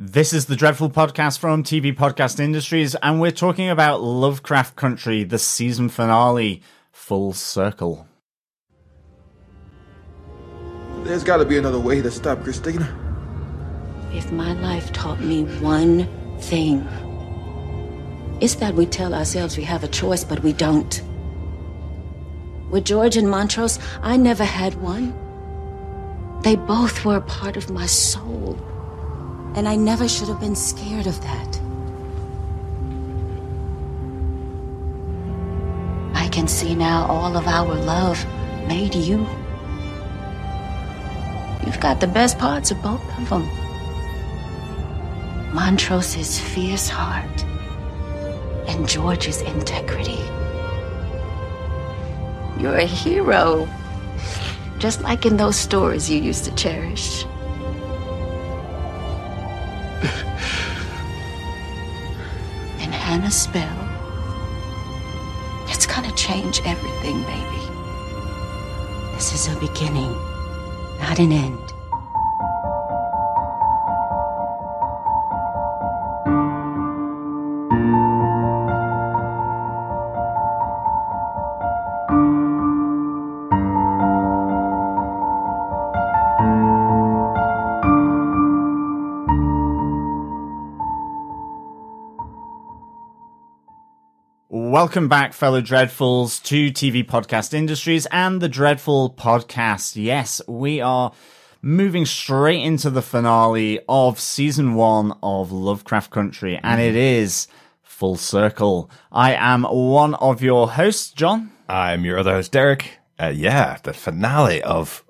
This is the Dreadful Podcast from TV Podcast Industries, and we're talking about Lovecraft Country, the season finale, Full Circle. There's got to be another way to stop Christina. If my life taught me one thing, it's that we tell ourselves we have a choice, but we don't. With George and Montrose, I never had one. They both were a part of my soul. And I never should have been scared of that. I can see now all of our love made you. You've got the best parts of both of them. Montrose's fierce heart and George's integrity. You're a hero. Just like in those stories you used to cherish. And Hannah's spell. It's gonna change everything, baby. This is a beginning, not an end. Welcome back, fellow Dreadfuls, to TV Podcast Industries and the Dreadful Podcast. Yes, we are moving straight into the finale of season one of Lovecraft Country, and it is Full Circle. I am one of your hosts, John. I'm your other host, Derek. Uh, yeah, the finale of,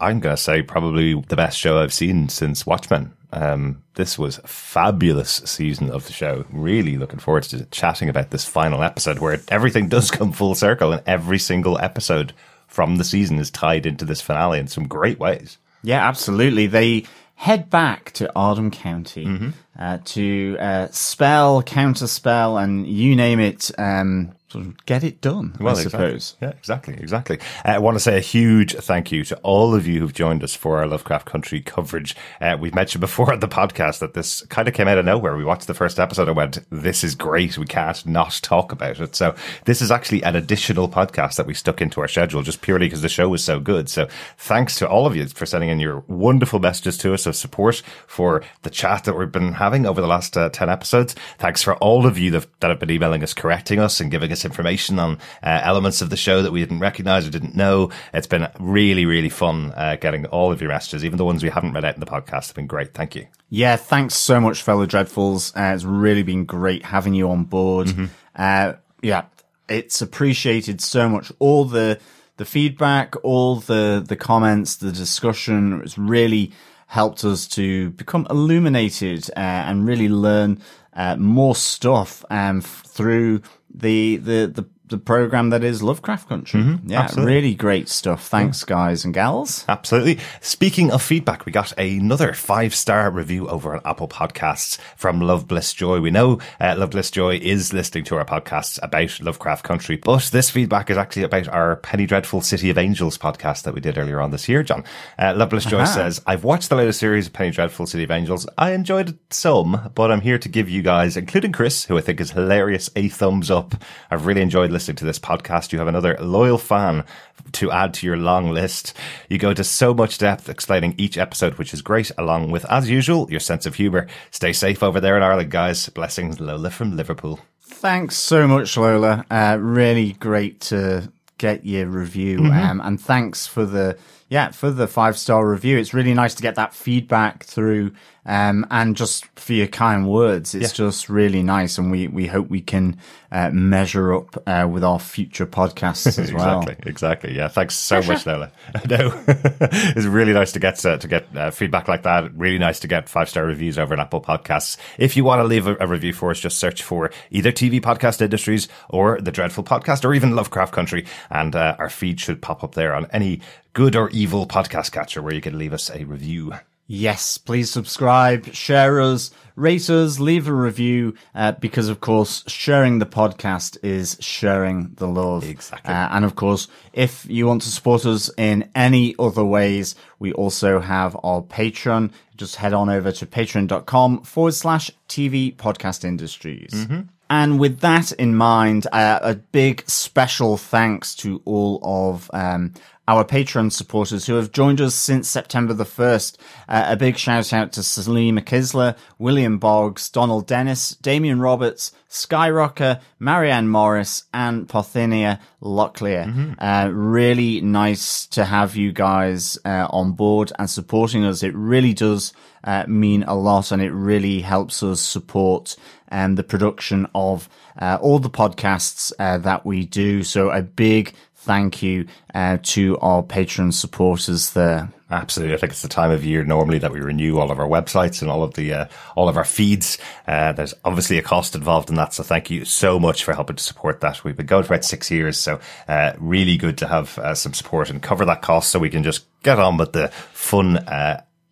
I'm going to say, probably the best show I've seen since Watchmen. Um, this was a fabulous season of the show. Really looking forward to chatting about this final episode where everything does come full circle and every single episode from the season is tied into this finale in some great ways. Yeah, absolutely. They head back to Ardham County uh, to uh, spell, counterspell, and you name it, um, sort of get it done, Well, I suppose. Exactly. Yeah, exactly, exactly. Uh, I want to say a huge thank you to all of you who've joined us for our Lovecraft Country coverage. Uh, we've mentioned before on the podcast that this kind of came out of nowhere. We watched the first episode and went, this is great. We can't not talk about it. So this is actually an additional podcast that we stuck into our schedule just purely because the show was so good. So thanks to all of you for sending in your wonderful messages to us of support for the chat that we've been having over the last uh, 10 episodes. Thanks for all of you that, that have been emailing us, correcting us and giving us information on uh, elements of the show that we didn't recognize or didn't know. It's been really, really fun uh, getting all of your messages, even the ones we haven't read out in the podcast have been great. Thank you. Yeah, thanks so much, fellow Dreadfuls. Uh, it's really been great having you on board. Uh, yeah, it's appreciated so much. All the the feedback, all the the comments, the discussion has really helped us to become illuminated uh, and really learn uh, more stuff um, f- through the the the the program that is Lovecraft Country. yeah, absolutely. really great stuff. Thanks, guys and gals. Absolutely. Speaking of feedback, we got another five star review over on Apple Podcasts from Love Bliss Joy. We know uh, Love Bliss Joy is listening to our podcasts about Lovecraft Country, but this feedback is actually about our Penny Dreadful City of Angels podcast that we did earlier on this year, John. Uh, Love Bliss Joy says, I've watched the latest series of Penny Dreadful City of Angels. I enjoyed it some, but I'm here to give you guys, including Chris, who I think is hilarious, a thumbs up. I've really enjoyed listening to this podcast. You have another loyal fan to add to your long list. You go to so much depth explaining each episode, which is great, along with, as usual, your sense of humour. Stay safe over there in Ireland, guys. Blessings, Lola from Liverpool. Thanks so much, Lola. Uh, really great to get your review, um, and thanks for the yeah for the five star review. It's really nice to get that feedback through, um, and just for your kind words. It's just really nice, and we we hope we can uh, measure up uh, with our future podcasts as well. Exactly, exactly. Yeah, thanks so much, Lola. No, it's really nice to get uh, to get uh, feedback like that. Really nice to get five star reviews over on Apple Podcasts. If you want to leave a, a review for us, just search for either TV Podcast Industries or the Dreadful Podcast or even Lovecraft Country, and uh, our feed should pop up there on any good or evil podcast catcher where you can leave us a review. Yes, please subscribe, share us, rate us, leave a review, uh, because of course, sharing the podcast is sharing the love. Exactly. Uh, and of course, if you want to support us in any other ways, we also have our Patreon. Just head on over to patreon.com forward slash TV podcast industries. And with that in mind, uh, a big special thanks to all of um, our Patreon supporters who have joined us since September the 1st. Uh, a big shout out to Salima Kisler, William Boggs, Donald Dennis, Damian Roberts, Skyrocker, Marianne Morris, and Parthenia Locklear. Uh, really nice to have you guys uh, on board and supporting us. It really does uh, mean a lot and it really helps us support um, the production of uh, all the podcasts uh, that we do. So a big thank you uh, to our patron supporters there. Absolutely, I think it's the time of year normally that we renew all of our websites and all of the uh, all of our feeds. Uh, there's obviously a cost involved in that, so thank you so much for helping to support that. We've been going for about six years, so uh, really good to have uh, some support and cover that cost, so we can just get on with the fun.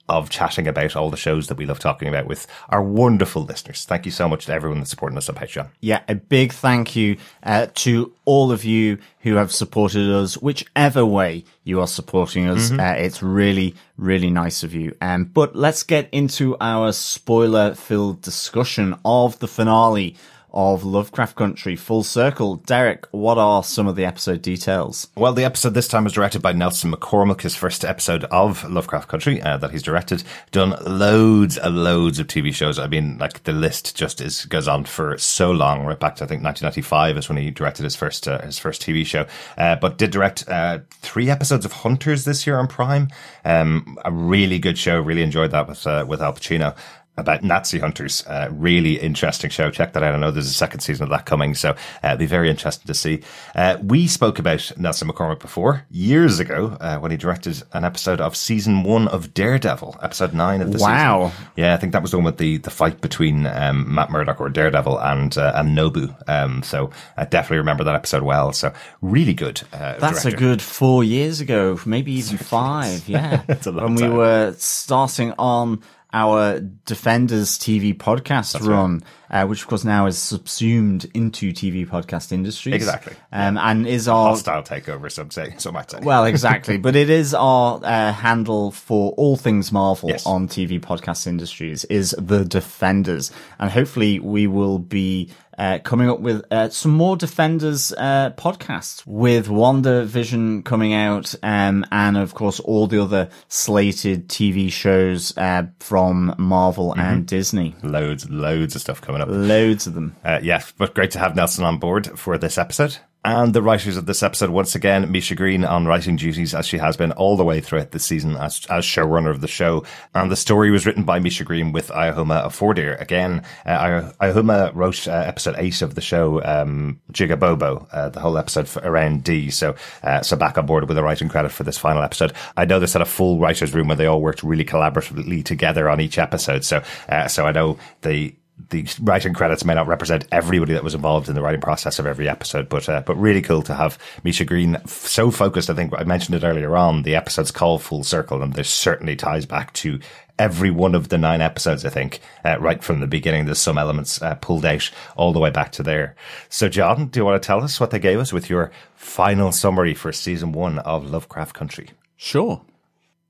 Of chatting about all the shows that we love talking about with our wonderful listeners. Thank you so much to everyone that's supporting us on Patreon. Yeah, a big thank you uh, to all of you who have supported us, whichever way you are supporting us. Uh, it's really, really nice of you. Um, but let's get into our spoiler filled discussion of the finale of Lovecraft Country Full Circle. Derek, what are some of the episode details? Well, the episode this time was directed by Nelson McCormick, his first episode of Lovecraft Country uh, that he's directed. Done loads and loads of TV shows. I mean, like the list just is goes on for so long, right back to I think 1995 is when he directed his first uh, his first TV show. Uh, but did direct uh, three episodes of Hunters this year on Prime. Um, a really good show. Really enjoyed that with uh, with Al Pacino about Nazi hunters. Uh, really interesting show. Check that out. I know there's a second season of that coming, so uh, it'll be very interesting to see. Uh, we spoke about Nelson McCormick before years ago uh, when he directed an episode of season one of Daredevil, episode nine of the Wow. season. Wow. Yeah, I think that was the one with the the fight between um, Matt Murdock or Daredevil and uh, and Nobu. Um, so I definitely remember that episode well. So really good. Uh, That's director. a good four years ago, maybe even five. Yeah, It's a long when we were starting on our Defenders TV podcast run, uh, which of course now is subsumed into TV podcast industries. Exactly. um, and is our hostile takeover. Some say, some might say. well, exactly. but it is our uh, handle for all things Marvel Yes. on TV podcast industries is the Defenders, and hopefully we will be uh, coming up with uh, some more Defenders uh, podcasts with WandaVision coming out, um, and of course all the other slated TV shows uh, from Marvel and Disney. loads, loads of stuff coming up. Loads of them. Uh, yeah, but great to have Nelson on board for this episode. And the writers of this episode, once again, Misha Green on writing duties as she has been all the way throughout the season as, as showrunner of the show. And the story was written by Misha Green with Ihuoma Ofordire. Again, uh, Iahoma wrote uh, episode eight of the show, um, Jigabobo, uh, the whole episode for, around Dee. So, uh, so back on board with a writing credit for this final episode. I know this had a full writer's room where they all worked really collaboratively together on each episode. So, uh, so I know the, the writing credits may not represent everybody that was involved in the writing process of every episode, but uh, but really cool to have Misha Green so focused. I think I mentioned it earlier on. The episode's called Full Circle, and this certainly ties back to every one of the nine episodes. I think uh, right from the beginning, there's some elements uh, pulled out all the way back to there. So, John, do you want to tell us what they gave us with your final summary for season one of Lovecraft Country? Sure.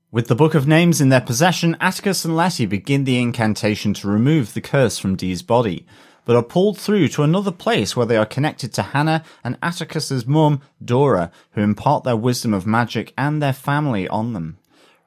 With the Book of Names in their possession, Atticus and Letty begin the incantation to remove the curse from Dee's body, but are pulled through to another place where they are connected to Hannah and Atticus's mum, Dora, who impart their wisdom of magic and their family on them.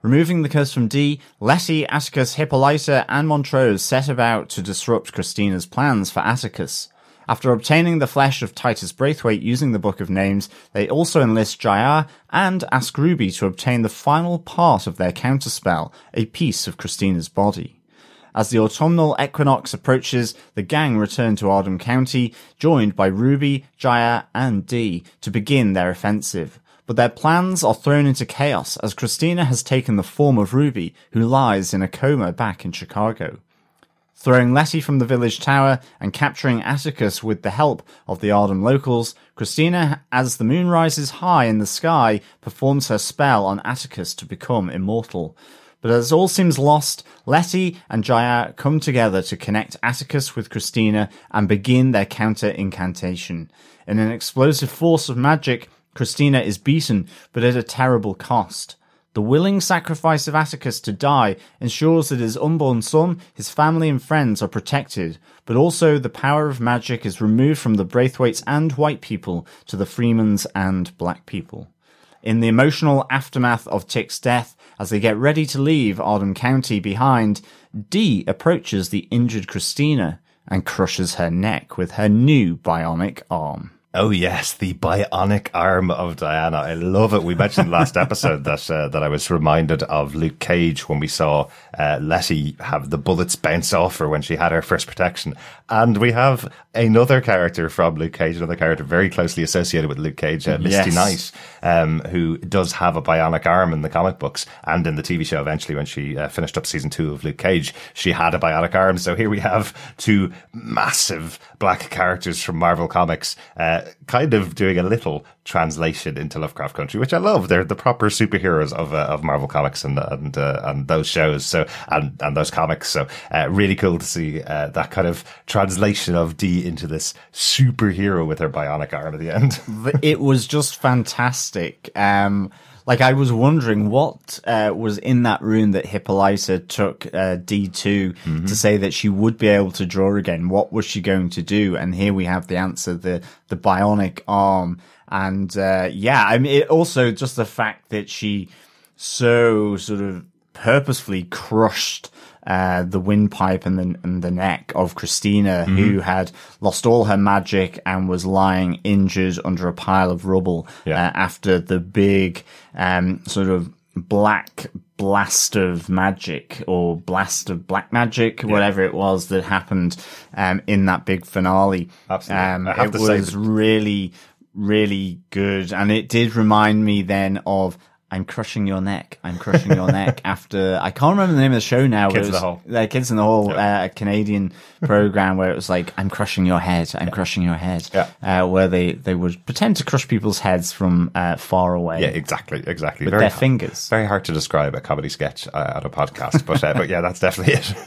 Removing the curse from Dee, Letty, Atticus, Hippolyta, and Montrose set about to disrupt Christina's plans for Atticus. After obtaining the flesh of Titus Braithwaite using the Book of Names, they also enlist Ji-Ah and ask Ruby to obtain the final part of their counterspell, a piece of Christina's body. As the autumnal equinox approaches, the gang return to Ardham County, joined by Ruby, Ji-Ah, and Dee, to begin their offensive. But their plans are thrown into chaos as Christina has taken the form of Ruby, who lies in a coma back in Chicago. Throwing Letty from the village tower and capturing Atticus with the help of the Ardham locals, Christina, as the moon rises high in the sky, performs her spell on Atticus to become immortal. But as all seems lost, Letty and Ji-Ah come together to connect Atticus with Christina and begin their counter incantation. In an explosive force of magic, Christina is beaten, but at a terrible cost. The willing sacrifice of Atticus to die ensures that his unborn son, his family and friends are protected, but also the power of magic is removed from the Braithwaites and white people to the Freemans and black people. In the emotional aftermath of Tick's death, as they get ready to leave Ardham County behind, Dee approaches the injured Christina and crushes her neck with her new bionic arm. Oh yes, the bionic arm of Diana. I love it. We mentioned last episode that uh, that I was reminded of Luke Cage when we saw uh, Letty have the bullets bounce off her when she had her first protection, and we have another character from Luke Cage, another character very closely associated with Luke Cage, uh, Misty Yes. Knight, um, who does have a bionic arm in the comic books and in the TV show. Eventually, when she uh, finished up season two of Luke Cage, she had a bionic arm. So here we have two massive black characters from Marvel Comics, uh, kind of doing a little translation into Lovecraft Country, which I love. They're the proper superheroes of uh, of Marvel Comics and and uh, and those shows. So and and those comics. So uh, really cool to see uh, that kind of translation of Dee into this superhero with her bionic arm at the end. it was just fantastic. Um, like I was wondering what uh, was in that room that Hippolyta took uh, D2 to say that she would be able to draw again. What was she going to do? And here we have the answer: the the bionic arm. And uh, yeah, I mean, it also just the fact that she so sort of purposefully crushed uh, the windpipe and the and the neck of Christina, who had lost all her magic and was lying injured under a pile of rubble Yeah. uh, after the big um, sort of black blast of magic or blast of black magic, whatever it was that happened um, in that big finale. Absolutely. Um, it was that- really, really good, and it did remind me then of. I'm crushing your neck. I'm crushing your neck. After I can't remember the name of the show now. Kids in the Hall. uh, Kids in the Hall, uh, a Canadian program where it was like, "I'm crushing your head. I'm crushing your head." Yeah. Uh, where they they would pretend to crush people's heads from uh, far away. Yeah, exactly, exactly. With Very their hard- fingers. Very hard to describe a comedy sketch uh, at a podcast, but uh, but yeah, that's definitely it.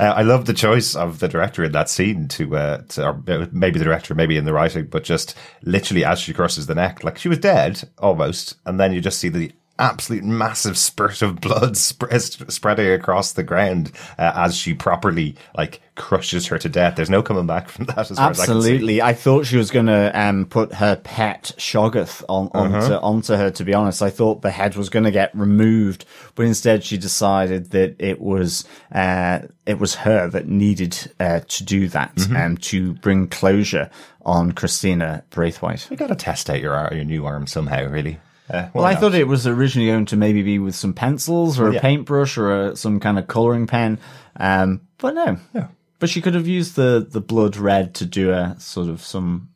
uh, I love the choice of the director in that scene to, uh, to or maybe the director, maybe in the writing, but just literally as she crosses the neck, like she was dead almost, and then you just see the absolute massive spurt of blood sp- spreading across the ground uh, as she properly like crushes her to death. There's no coming back from that. As far As I, can. Absolutely. I, thought she was going to um, put her pet Shoggoth on, onto, Uh-huh. onto her, to be honest. I thought the head was going to get removed, but instead she decided that it was, uh, it was her that needed uh, to do that, Mm-hmm. um, to bring closure on Christina Braithwaite. You got to test out your your new arm somehow, really. Uh, Well, I thought it was originally going to maybe be with some pencils or a Yeah. paintbrush or a, some kind of coloring pen, um, but no. But she could have used the, the blood red to do a sort of some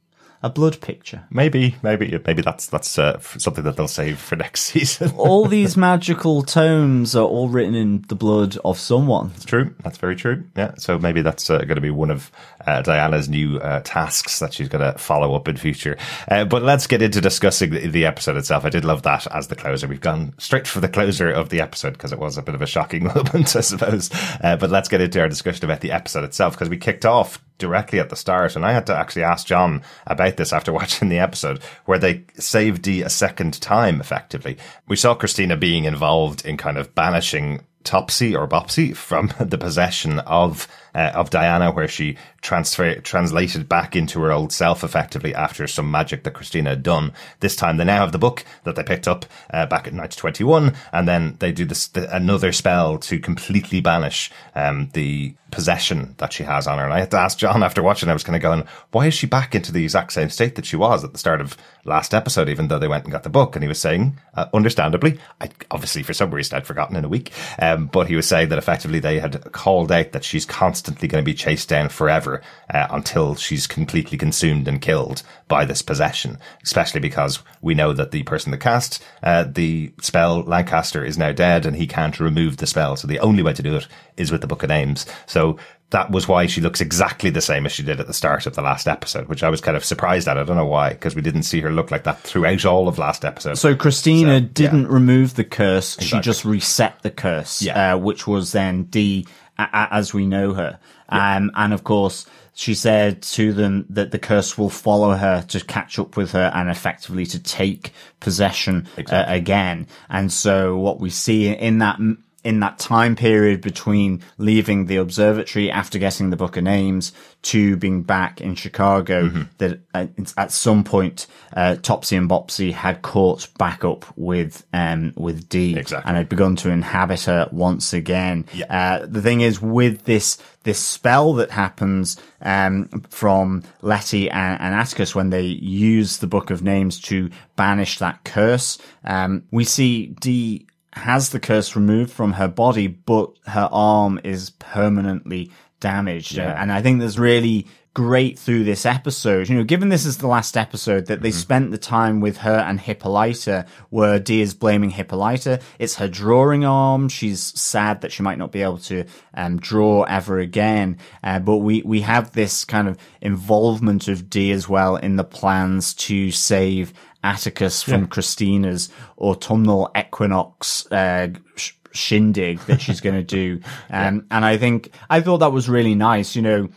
a blood picture. Maybe, maybe, maybe that's that's uh, something that they'll save for next season. All these magical tomes are all written in the blood of someone. It's true. That's very true. Yeah. So maybe that's uh, going to be one of uh, Diana's new uh, tasks that she's going to follow up in future. Uh, but let's get into discussing the, the episode itself. I did love that as the closer. We've gone straight for the closer of the episode because it was a bit of a shocking moment, I suppose. Uh, but let's get into our discussion about the episode itself because we kicked off directly at the start, and I had to actually ask John about this after watching the episode, where they saved Dee a second time. Effectively, we saw Christina being involved in kind of banishing Topsy or Bopsy from the possession of uh, of Diana, where she transfer translated back into her old self effectively after some magic that Christina had done. This time they now have the book that they picked up uh, back in 1921, and then they do this the, another spell to completely banish um, the possession that she has on her. And I had to ask John after watching, I was kind of going, why is she back into the exact same state that she was at the start of last episode, even though they went and got the book? And he was saying, uh, understandably, I, obviously for some reason I'd forgotten in a week, um, but he was saying that effectively they had called out that she's constantly going to be chased down forever uh, until she's completely consumed and killed by this possession, especially because we know that the person that cast uh, the spell, Lancaster, is now dead and he can't remove the spell. So the only way to do it is with the Book of Names. So that was why she looks exactly the same as she did at the start of the last episode, which I was kind of surprised at. I don't know why, because we didn't see her look like that throughout all of last episode. So Christina So, didn't remove the curse; she just reset the curse, Yeah. uh, which was then D a- a- as we know her. Um, and of course, she said to them that the curse will follow her to catch up with her and effectively to take possession uh, again. And so what we see in that in that time period between leaving the observatory after getting the book of names to being back in Chicago, that uh, at some point, uh, Topsy and Bopsy had caught back up with, um, with Dee Exactly. and had begun to inhabit her once again. Yeah. Uh, the thing is with this, this spell that happens, um, from Letty and, and Atticus when they use the book of names to banish that curse, um, we see Dee has the curse removed from her body, but her arm is permanently damaged. Yeah. And I think there's really great through this episode, you know, given this is the last episode that they Mm-hmm. spent the time with her and Hippolyta where Dee is blaming Hippolyta. It's her drawing arm. She's sad that she might not be able to um, draw ever again. Uh, but we, we have this kind of involvement of Dee as well in the plans to save Atticus from Christina's autumnal equinox uh, sh- shindig that she's going to do. Um, And I think I thought that was really nice. You know,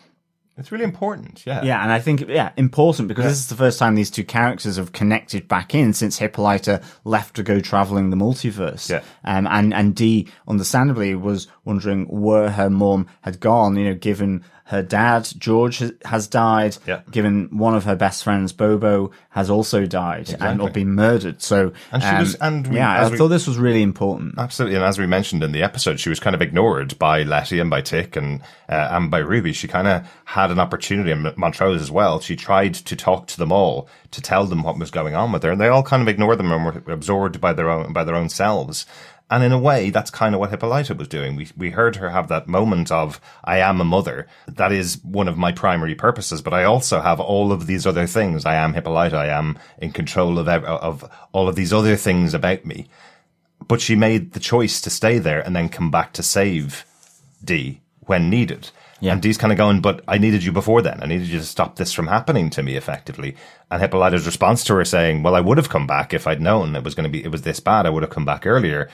it's really important. Yeah. yeah, and I think yeah, important because this is the first time these two characters have connected back in since Hippolyta left to go traveling the multiverse. Yeah. Um, and and Dee, understandably, was wondering where her mom had gone. You know, given her dad George has, died, Yeah. given one of her best friends Bobo has also died and or Exactly. been murdered. So And she um, was- and we- yeah, I we- thought this was really important. Absolutely, and as we mentioned in the episode, she was kind of ignored by Letty and by Tick and uh, and by Ruby. She kind of had an opportunity, and Montrose as well. She tried to talk to them all to tell them what was going on with her, and they all kind of ignored them and were absorbed by their own by their own selves. And in a way, that's kind of what Hippolyta was doing. We we heard her have that moment of "I am a mother." That is one of my primary purposes, but I also have all of these other things. I am Hippolyta. I am in control of of all of these other things about me but she made the choice to stay there and then come back to save Dee when needed. Yeah. And Dee's kind of going, but I needed you before then. I needed you to stop this from happening to me effectively. And Hippolyta's response to her saying, well, I would have come back if I'd known it was going to be, it was this bad. I would have come back earlier.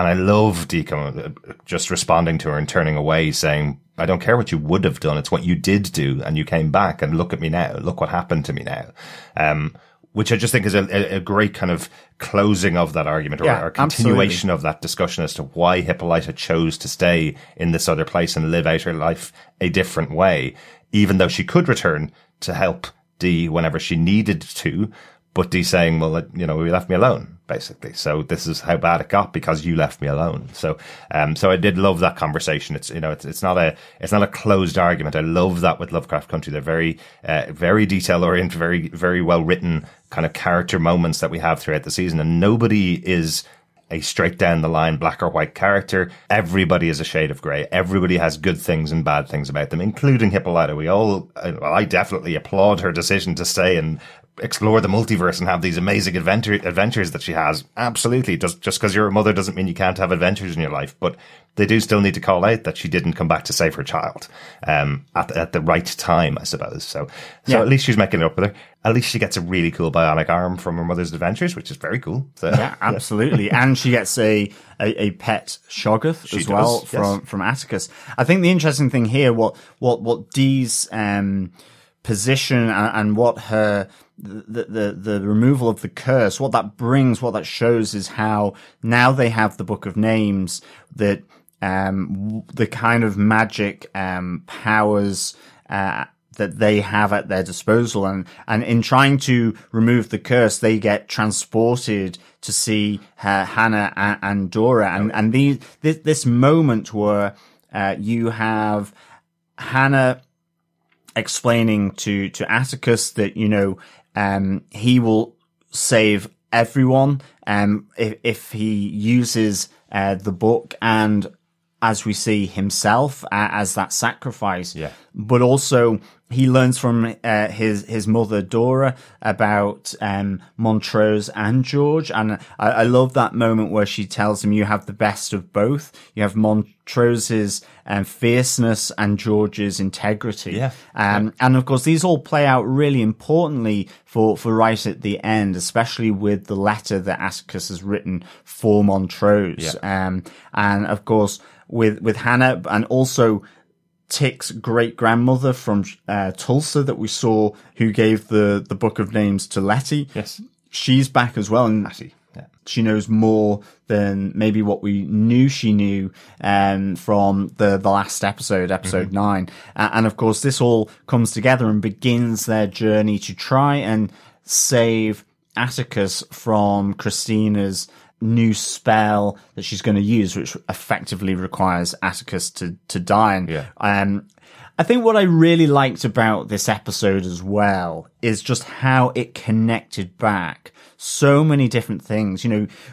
And I love Dee coming- just responding to her and turning away saying, I don't care what you would have done. It's what you did do. And you came back and look at me now. Look what happened to me now. Um, which I just think is a, a, great kind of closing of that argument or, Yeah, continuation of that discussion as to why Hippolyta chose to stay in this other place and live out her life a different way, even though she could return to help Dee whenever she needed to. But Dee saying, well, you know, you left me alone, basically. So this is how bad it got because you left me alone. So, um, so I did love that conversation. It's, you know, it's, it's not a, it's not a closed argument. I love that with Lovecraft Country. They're very, uh, very detail oriented, very, very well written kind of character moments that we have throughout the season. And nobody is, a straight down the line black or white character. Everybody is a shade of grey. Everybody has good things and bad things about them, including Hippolyta. We all, uh, well, I definitely applaud her decision to stay and explore the multiverse and have these amazing adventure, adventures that she has. Absolutely. Just, just because you're a mother doesn't mean you can't have adventures in your life, but they do still need to call out that she didn't come back to save her child, um, at, the- at the right time, I suppose. So, so Yeah. at least she's making it up with her. At least she gets a really cool bionic arm from her mother's adventures, which is very cool. So, Yeah, absolutely. and she gets a, a, a pet Shoggoth She as well from, yes. from Atticus. I think the interesting thing here, what, what, what Dee's, um, position and, and what her, the, the, the removal of the curse, what that brings, what that shows is how now they have the book of names that, um, the kind of magic, um, powers, uh, that they have at their disposal. And, and in trying to remove the curse, they get transported to see uh, Hannah and, and Dora. And, and these, this, this moment where, uh, you have Hannah explaining to, to Atticus that, you know, um, he will save everyone, um, if, if he uses, uh, the book and as we see himself uh, as that sacrifice. Yeah. But also he learns from uh, his his mother Dora about um, Montrose and George, and I, I, love that moment where she tells him, "You have the best of both. You have Montrose's um, fierceness and George's integrity." Yeah. Um, yeah. and of course, these all play out really importantly for for right at the end, especially with the letter that Atticus has written for Montrose. Yeah. Um, and of course, with with Hannah, and also Tic's great grandmother from uh, Tulsa that we saw, who gave the the book of names to Letty. Yes, she's back as well, and Letty. Yeah. She knows more than maybe what we knew she knew um, from the the last episode, episode mm-hmm. nine. Uh, and of course, this all comes together and begins their journey to try and save Atticus from Christina's new spell that she's going to use, which effectively requires Atticus to, to die. And, yeah. um, I think what I really liked about this episode as well is just how it connected back so many different things. You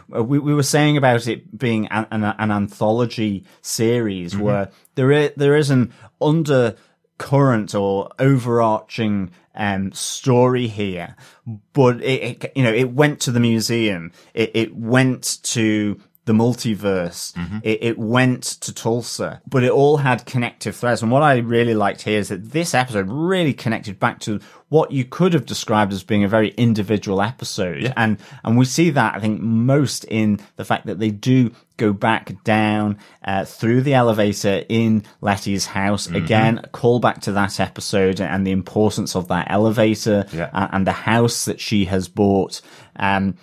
know, we, we were saying about it being an, an, an anthology series mm-hmm. where there is, there is an undercurrent or overarching um, story here, but it, it, you know, it went to the museum. It, it went to the multiverse. Mm-hmm. It, it, went to Tulsa, but it all had connective threads. And what I really liked here is that this episode really connected back to what you could have described as being a very individual episode. Yeah. And, and we see that, I think, most in the fact that they do go back down uh, through the elevator in Letty's house. Mm-hmm. Again, call back to that episode and the importance of that elevator yeah. and, and the house that she has bought. Um,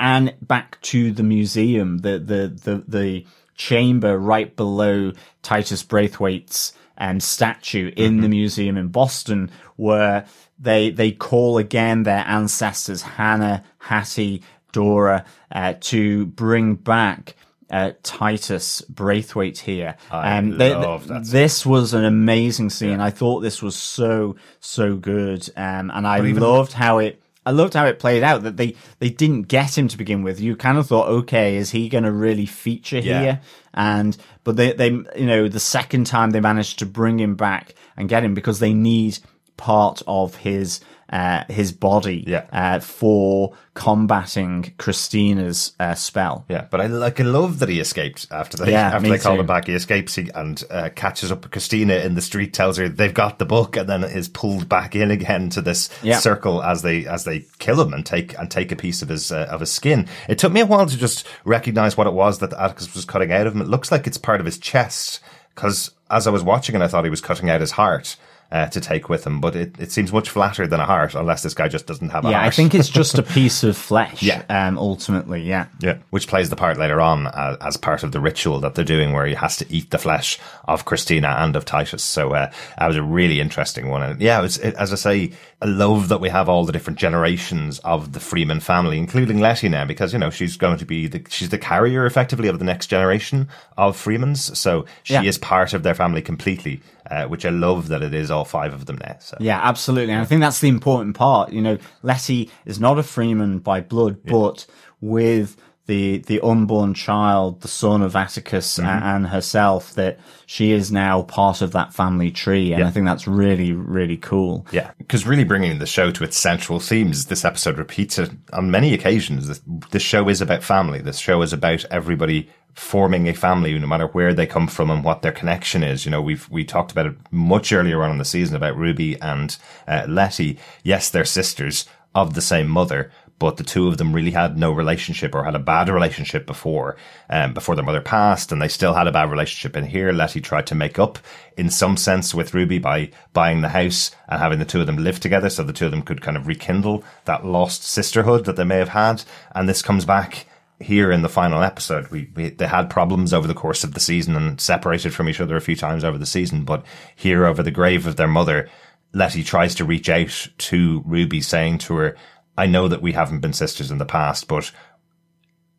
and back to the museum, the the the, the chamber right below Titus Braithwaite's um, statue in mm-hmm. the museum in Boston, where they they call again their ancestors Hannah, Hattie, Dora uh, to bring back. Uh, Titus Braithwaite here. Um, they, that. This was an amazing scene. Yeah. I thought this was so so good, um, and I loved how it I loved how it played out that they, they didn't get him to begin with. You kind of thought, okay, is he going to really feature yeah. here? And, but they, they, you know, the second time they managed to bring him back and get him because they need part of his, uh, his body yeah. uh, for combating Christina's uh, spell. Yeah, but I like I love that he escaped after they yeah, after they call him back. He escapes and uh, catches up with Christina in the street, tells her they've got the book, and then is pulled back in again to this yeah. circle as they as they kill him and take and take a piece of his uh, of his skin. It took me a while to just recognize what it was that Atticus was cutting out of him. It looks like it's part of his chest because as I was watching it, I thought he was cutting out his heart uh, to take with him. But it, it seems much flatter than a heart, unless this guy just doesn't have a heart. yeah, heart. I think it's just a piece of flesh. Yeah. Um, ultimately, yeah. Yeah. Which plays the part later on uh, as part of the ritual that they're doing where he has to eat the flesh of Christina and of Titus. So, uh, that was a really interesting one. And yeah, it it, as I say, I love that we have all the different generations of the Freeman family, including Letty now, because, you know, she's going to be the, she's the carrier effectively of the next generation of Freemans. So she Yeah. is part of their family completely, uh, which I love that it is all five of them there. So. Yeah, absolutely. And I think that's the important part. You know, Letty is not a Freeman by blood, but with the the unborn child, the son of Atticus Mm-hmm. and herself, that she is now part of that family tree. And Yeah. I think that's really, really cool. Yeah, because really bringing the show to its central themes, this episode repeats it on many occasions. This, this show is about family. This show is about everybody forming a family, no matter where they come from and what their connection is. You know, we've we talked about it much earlier on in the season about Ruby and uh, Letty. Yes, they're sisters of the same mother, but the two of them really had no relationship or had a bad relationship before, um, before their mother passed, and they still had a bad relationship. And here, Letty tried to make up in some sense with Ruby by buying the house and having the two of them live together, so the two of them could kind of rekindle that lost sisterhood that they may have had. And this comes back here in the final episode. We, we they had problems over the course of the season and separated from each other a few times over the season, but here over the grave of their mother. Letty tries to reach out to Ruby saying to her, I know that we haven't been sisters in the past, but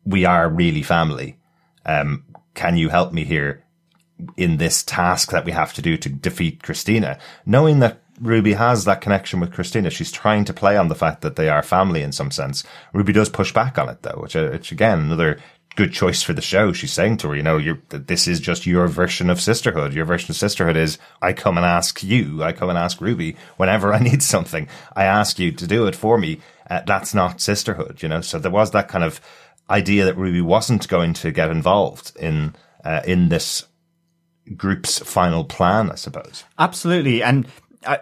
we are really family. Um, can you help me here in this task that we have to do to defeat Christina? Knowing that Ruby has that connection with Christina, she's trying to play on the fact that they are family in some sense. Ruby does push back on it though, which, uh, which again, another good choice for the show. She's saying to her, you know, this is just your version of sisterhood. Your version of sisterhood is I come and ask you, I come and ask Ruby whenever I need something. I ask you to do it for me. Uh, that's not sisterhood, you know? So there was that kind of idea that Ruby wasn't going to get involved in, uh, in this group's final plan, I suppose. Absolutely. And,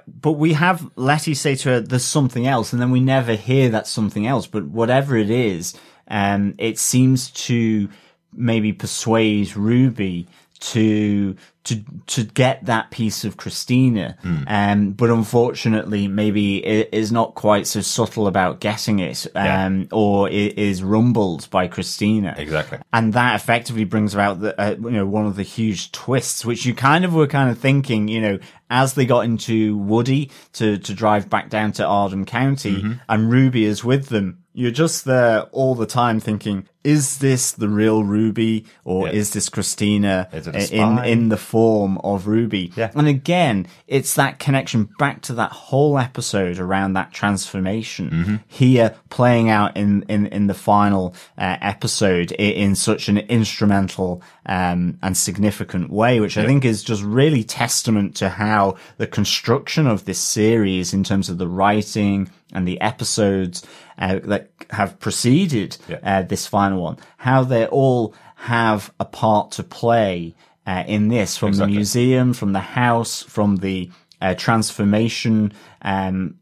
but we have Letty say to her, there's something else. And then we never hear that something else. But whatever it is, um, it seems to maybe persuade Ruby to to to get that piece of Christina, Hmm. um, but unfortunately, maybe it is not quite so subtle about getting it, um, or it is rumbled by Christina. Exactly. and that effectively brings about the uh, you know one of the huge twists, which you kind of were kind of thinking, you know, as they got into Woody to to drive back down to Ardham County, Mm-hmm. and Ruby is with them. You're just there all the time thinking, is this the real Ruby or Yeah. is this Christina Is in, in the form of Ruby? Yeah. And again, it's that connection back to that whole episode around that transformation Mm-hmm. here playing out in, in, in the final uh, episode i- in such an instrumental um, and significant way, which I think is just really testament to how the construction of this series in terms of the writing and the episodes uh, that have preceded Yeah. uh, this final one, how they all have a part to play uh, in this from Exactly. the museum, from the house, from the uh, transformation, um,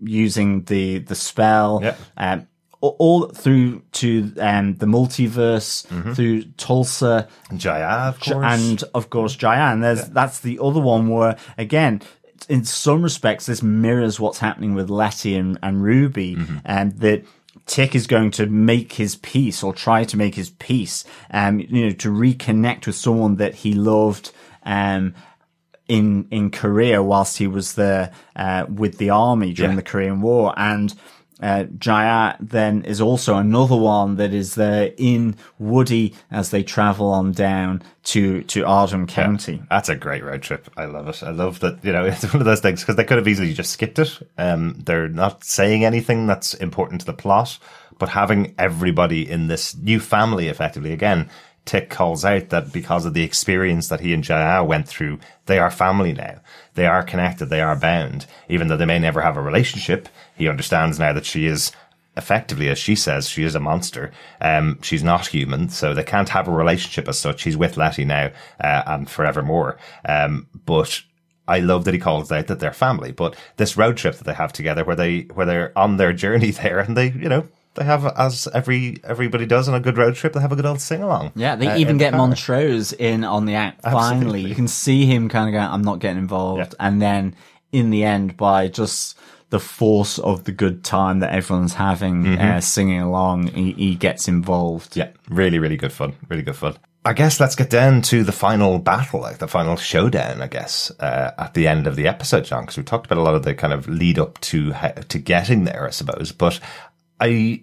using the the spell, Yeah. um, all through to um, the multiverse, Mm-hmm. through Tulsa, Ji-Ah, of course. and of course Jayan. There's that's the other one where again. In some respects, this mirrors what's happening with Letty and, and Ruby, Mm-hmm. and that Tick is going to make his peace or try to make his peace, um, you know, to reconnect with someone that he loved, um, in in Korea whilst he was there uh, with the army during Yeah. the Korean War, and uh, Ji-Ah then is also another one that is there in Woody as they travel on down to to Ardham County. That's a great road trip. I love it. I love that, you know, it's one of those things because they could have easily just skipped it. Um, they're not saying anything that's important to the plot, but having everybody in this new family effectively again, Tick calls out that because of the experience that he and Ji-Ah went through, they are family now. They are connected. They are bound. Even though they may never have a relationship, he understands now that she is effectively, as she says, she is a monster. Um, she's not human, so they can't have a relationship as such. He's with Letty now, uh, and forevermore. Um, but I love that he calls out that they're family. But this road trip that they have together, where they where they're on their journey there, and they, you know, they have as every everybody does on a good road trip, they have a good old sing along. Yeah, they uh, even in the get. Montrose in on the act. Finally, you can see him kind of going, "I'm not getting involved," Yeah. and then in the end, by just the force of the good time that everyone's having, uh, singing along, he, he gets involved. Mm-hmm. Yeah, really, really good fun. Really good fun. I guess let's get down to the final battle, like the final showdown. I guess uh, at the end of the episode, John, because we talked about a lot of the kind of lead up to to getting there, I suppose. But I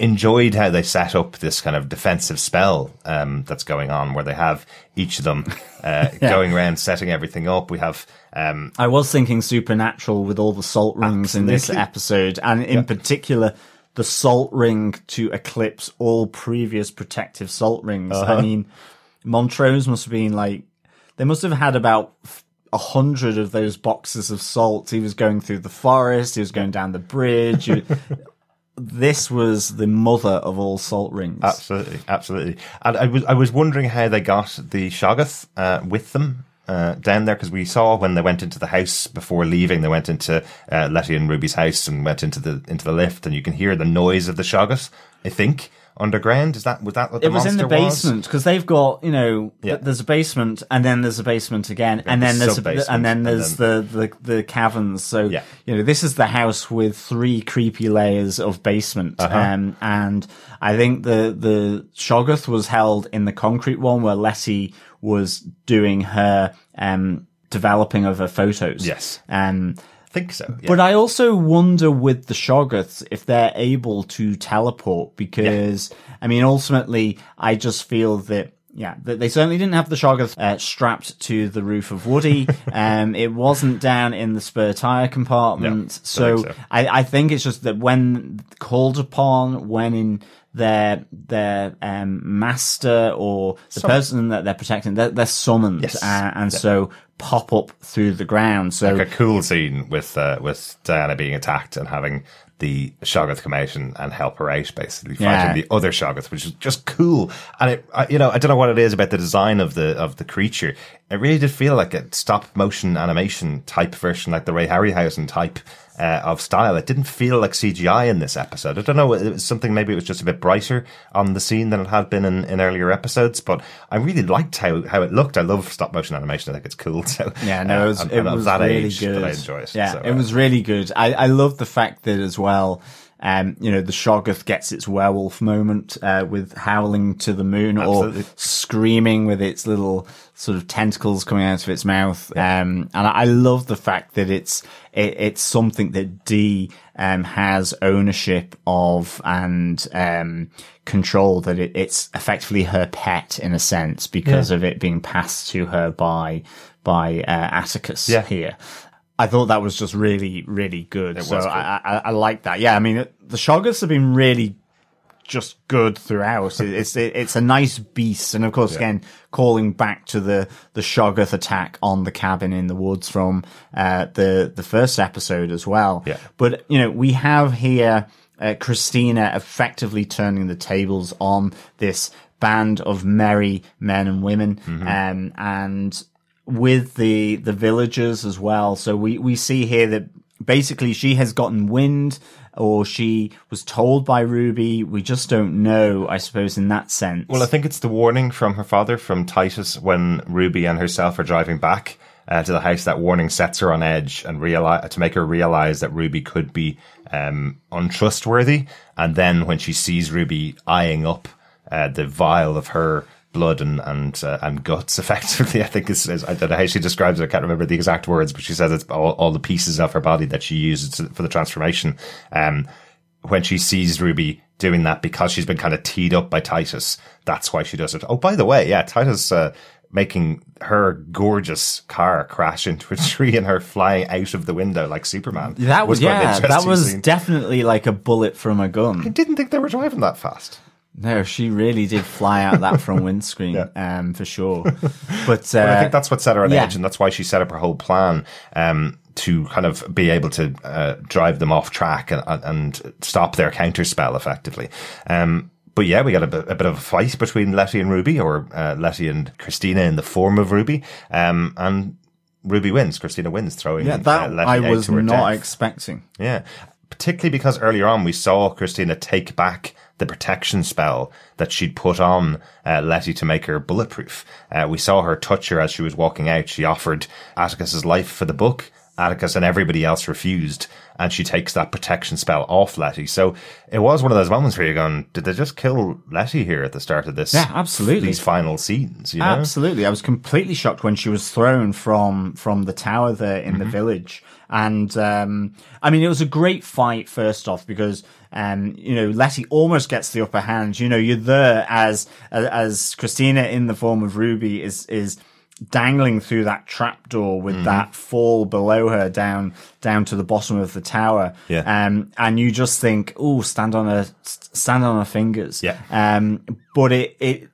enjoyed how they set up this kind of defensive spell um, that's going on, where they have each of them uh, going around setting everything up. We have um, I was thinking supernatural with all the salt rings in this episode, and in particular, the salt ring to eclipse all previous protective salt rings. Uh-huh. I mean, Montrose must have been like, they must have had about a hundred of those boxes of salt. He was going through the forest, he was going down the bridge. This was the mother of all salt rings. Absolutely, absolutely. And I was I was wondering how they got the Shoggoth uh, with them uh, down there because we saw when they went into the house before leaving, they went into uh, Letty and Ruby's house and went into the into the lift, and you can hear the noise of the Shoggoth. I think underground is that was that what the it was in the basement because they've got you know Yeah. th- there's a basement and then there's a basement again and then there's a, and then and there's the, the the caverns so Yeah. you know this is the house with three creepy layers of basement Uh-huh. um, and I think the the Shoggoth was held in the concrete one where Letty was doing her um developing of her photos Yes. um think so. yeah. but I also wonder with the Shoggoths if they're able to teleport because, I mean, ultimately, I just feel that Yeah, th- they certainly didn't have the Shoggoth uh, strapped to the roof of Woody. um, it wasn't down in the spare tire compartment. No, so, so. I, I think it's just that when called upon, when in their their um, master or the person that they're protecting, they're, they're summoned, Yes. uh, and so pop up through the ground. So like a cool scene with uh, with Diana being attacked and having the Shoggoth come out and, and help her out, basically Yeah. fighting the other Shoggoth, which is just cool. And it, I, you know, I don't know what it is about the design of the of the creature. It really did feel like a stop motion animation type version, like the Ray Harryhausen type. Uh, of style, it didn't feel like CGI in this episode. I don't know, it was something maybe it was just a bit brighter on the scene than it had been in, in earlier episodes. But I really liked how, how it looked. I love stop motion animation. I think it's cool. So Yeah, no, uh, it was, and- it was that really good. I enjoy it. Yeah, So, it uh, was really good. I, I love the fact that as well, um, you know, the Shoggoth gets its werewolf moment, uh, with howling to the moon Absolutely. or screaming with its little sort of tentacles coming out of its mouth. Um, and I, love the fact that it's, it, it's something that Dee, um, has ownership of and, um, control that it, it's effectively her pet in a sense because of it being passed to her by, by, uh, Atticus Yeah. here. I thought that was just really, really good. so was good. I, I, I like that. Yeah, I mean, it- the Shoggoths have been really just good throughout. It- It's it, it's a nice beast, and of course, again, calling back to the the Shoggoth attack on the cabin in the woods from uh, the the first episode as well. Yeah. But you know, we have here uh, Christina effectively turning the tables on this band of merry men and women, um, and with the the villagers as well. So we we see here that basically she has gotten wind or she was told by Ruby. We just don't know, I suppose, in that sense. Well, I think it's the warning from her father, from Titus, when Ruby and herself are driving back uh, to the house. That warning sets her on edge and realize to make her realize that Ruby could be um, untrustworthy. And then when she sees Ruby eyeing up uh, the vial of her blood and and uh, and guts, effectively, I think is, is I don't know how she describes it. I can't remember the exact words, but she says it's all, all the pieces of her body that she uses to- for the transformation. Um, when she sees Ruby doing that because she's been kind of teed up by Titus. That's why she does it. Oh, by the way, yeah, Titus uh, making her gorgeous car crash into a tree and her flying out of the window like Superman. that was, yeah, that was scene. definitely like a bullet from a gun. I didn't think they were driving that fast. No, she really did fly out that front windscreen, um, for sure. But, uh, But I think that's what set her on yeah. edge, and that's why she set up her whole plan um, to kind of be able to uh, drive them off track and, and stop their counter spell effectively. Um, but yeah, we got a, bit- a bit of a fight between Letty and Ruby, or uh, Letty and Christina in the form of Ruby, um, and Ruby wins. Christina wins, throwing yeah, that uh, Letty I was not death. expecting. Yeah. Particularly because earlier on we saw Christina take back the protection spell that she'd put on uh, Letty to make her bulletproof. Uh, we saw her touch her as she was walking out. She offered Atticus's life for the book. Atticus and everybody else refused, and she takes that protection spell off Letty. So it was one of those moments where you're going, did they just kill Letty here at the start of this? Yeah, absolutely. These final scenes, you know? Absolutely. I was completely shocked when she was thrown from from the tower there in the village. And um I mean it was a great fight first off because um you know Letty almost gets the upper hand. You know, you're there as as Christina in the form of Ruby is is dangling through that trapdoor with that fall below her down down to the bottom of the tower. Yeah. Um and you just think, "Oh, stand on her stand on her fingers." Yeah. Um but it it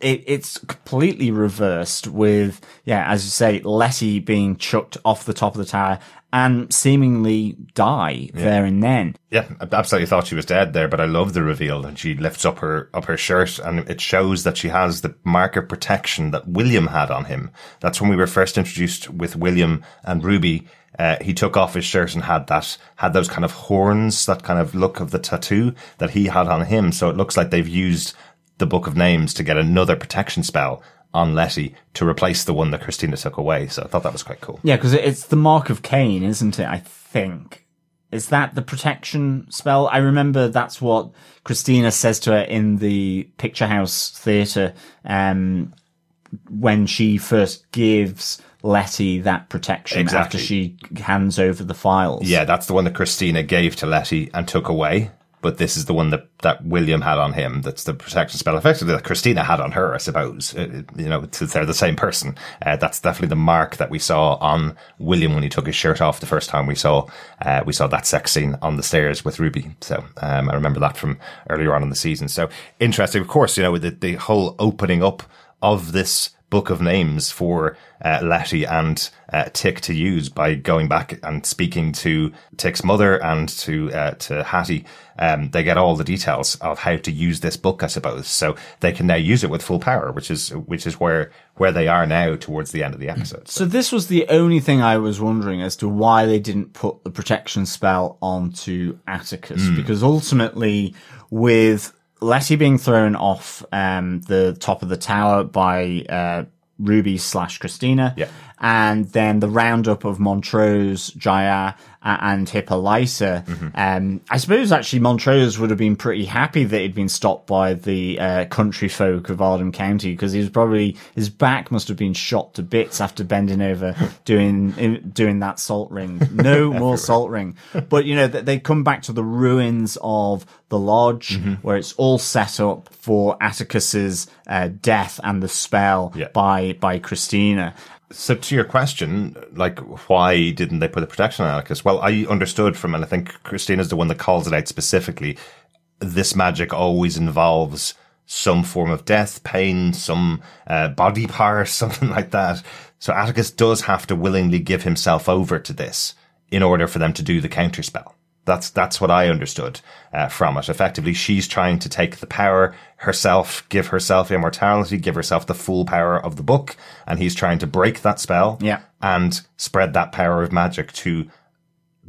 it, it's completely reversed with, yeah, as you say, Letty being chucked off the top of the tower and seemingly die there and then. Yeah, I absolutely thought she was dead there, but I love the reveal and she lifts up her up her shirt and it shows that she has the mark of protection that William had on him. That's when we were first introduced with William and Ruby. Uh, he took off his shirt and had that had those kind of horns, that kind of look of the tattoo that he had on him. So it looks like they've used the Book of Names to get another protection spell on Letty to replace the one that Christina took away. So I thought that was quite cool. Yeah, because it's the mark of Cain, isn't it? I think. Is that the protection spell? I remember that's what Christina says to her in the Picture House Theatre, um, when she first gives Letty that protection after she hands over the files. Yeah, that's the one that Christina gave to Letty and took away. But this is the one that, that William had on him. That's the protection spell, effectively that Christina had on her, I suppose. Uh, you know, since they're the same person. Uh, that's definitely the mark that we saw on William when he took his shirt off the first time we saw uh, we saw that sex scene on the stairs with Ruby. So um, I remember that from earlier on in the season. So interesting, of course. You know, with the the whole opening up of this book of names for uh, Letty and uh, Tick to use by going back and speaking to Tick's mother and to uh, to Hattie. Um, they get all the details of how to use this book, I suppose, so they can now use it with full power, which is which is where where they are now towards the end of the episode. So this was the only thing I was wondering as to why they didn't put the protection spell onto Atticus, Hmm. because ultimately with Letty being thrown off um, the top of the tower by uh, Ruby slash Christina, Yeah. And then the roundup of Montrose, Ji-Ah, and Hippolyta. Mm-hmm. Um, I suppose actually Montrose would have been pretty happy that he'd been stopped by the uh, country folk of Arden County because he was probably his back must have been shot to bits after bending over doing doing that salt ring. No more salt ring. But you know th- they come back to the ruins of the lodge Mm-hmm. where it's all set up for Atticus's uh, death and the spell Yeah. by by Christina. So to your question, like why didn't they put a protection on Atticus? Well, I understood from, and I think Christina's the one that calls it out specifically. This magic always involves some form of death, pain, some uh, body part, something like that. So Atticus does have to willingly give himself over to this in order for them to do the counter spell. That's that's what I understood uh, from it. Effectively, she's trying to take the power herself, give herself immortality, give herself the full power of the book, and he's trying to break that spell Yeah. and spread that power of magic to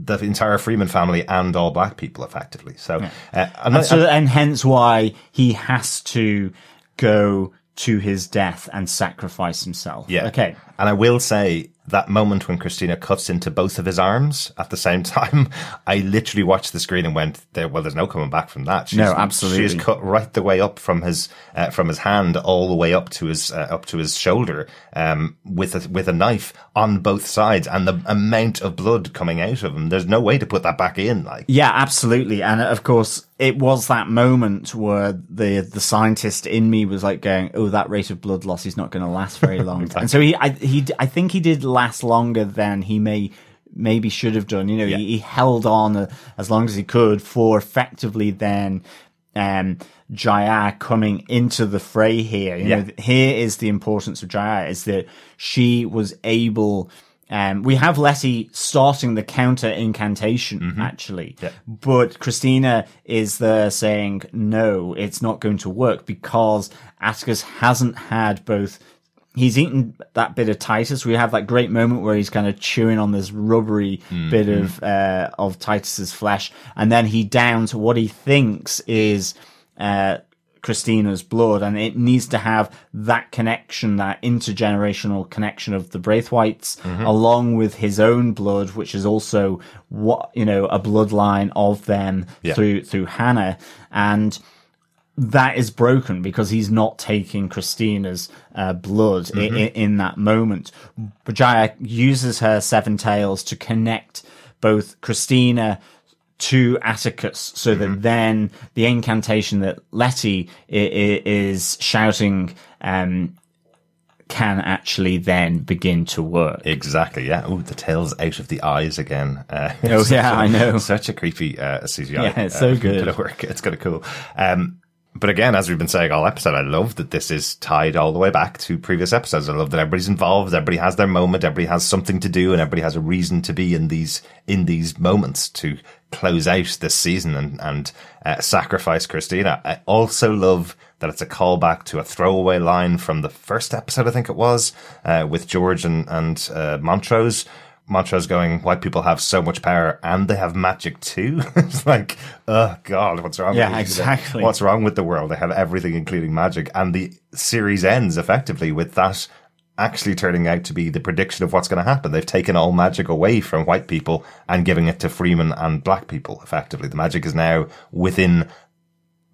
the entire Freeman family and all black people, effectively. So, uh, and And so, and hence why he has to go to his death and sacrifice himself. Yeah. Okay. And I will say that moment when Christina cuts into both of his arms at the same time, I literally watched the screen and went, "There, well, there's no coming back from that." She's, No, absolutely. She's cut right the way up from his uh, from his hand all the way up to his uh, up to his shoulder, um, with a with a knife on both sides, and the amount of blood coming out of him. There's no way to put that back in. Like, Yeah, absolutely. And of course, it was that moment where the the scientist in me was like going, "Oh, that rate of blood loss is not going to last very long." and so he, I, he, I think he did last longer than he may maybe should have done. You know, he, he held on uh, as long as he could for effectively then. Um, Ji-Ah coming into the fray here. You Yeah. know, here is the importance of Ji-Ah is that she was able. Um, we have Letty starting the counter incantation actually, but Christina is there saying no, it's not going to work because Atticus hasn't had both. He's eaten that bit of Titus. We have that great moment where he's kind of chewing on this rubbery bit of uh, of Titus's flesh, and then he downs what he thinks is uh, Christina's blood, and it needs to have that connection, that intergenerational connection of the Braithwaites, along with his own blood, which is also what you know a bloodline of them Yeah. through through Hannah, and that is broken because he's not taking Christina's uh, blood i- i- in that moment. Bajaya uses her seven tails to connect both Christina to Atticus so that then the incantation that Letty is shouting um, can actually then begin to work. Exactly. Yeah. Oh, the tails out of the eyes again. Uh, Oh, yeah, a- I know. Such a creepy uh, CGI. Yeah, it's so uh, good. Of work. It's kind of cool. Um, but again, as we've been saying all episode, I love that this is tied all the way back to previous episodes. I love that everybody's involved. Everybody has their moment. Everybody has something to do, and everybody has a reason to be in these in these moments to close out this season and and uh, sacrifice Christina. I also love that it's a callback to a throwaway line from the first episode, I think it was, uh, with George and and uh, Montrose. Montrose going, white people have so much power and they have magic too. it's like, oh god, what's wrong? Yeah, exactly. What's wrong with the world? They have everything, including magic, and the series ends effectively with that actually turning out to be the prediction of what's going to happen. They've taken all magic away from white people and giving it to Freeman and black people. Effectively, the magic is now within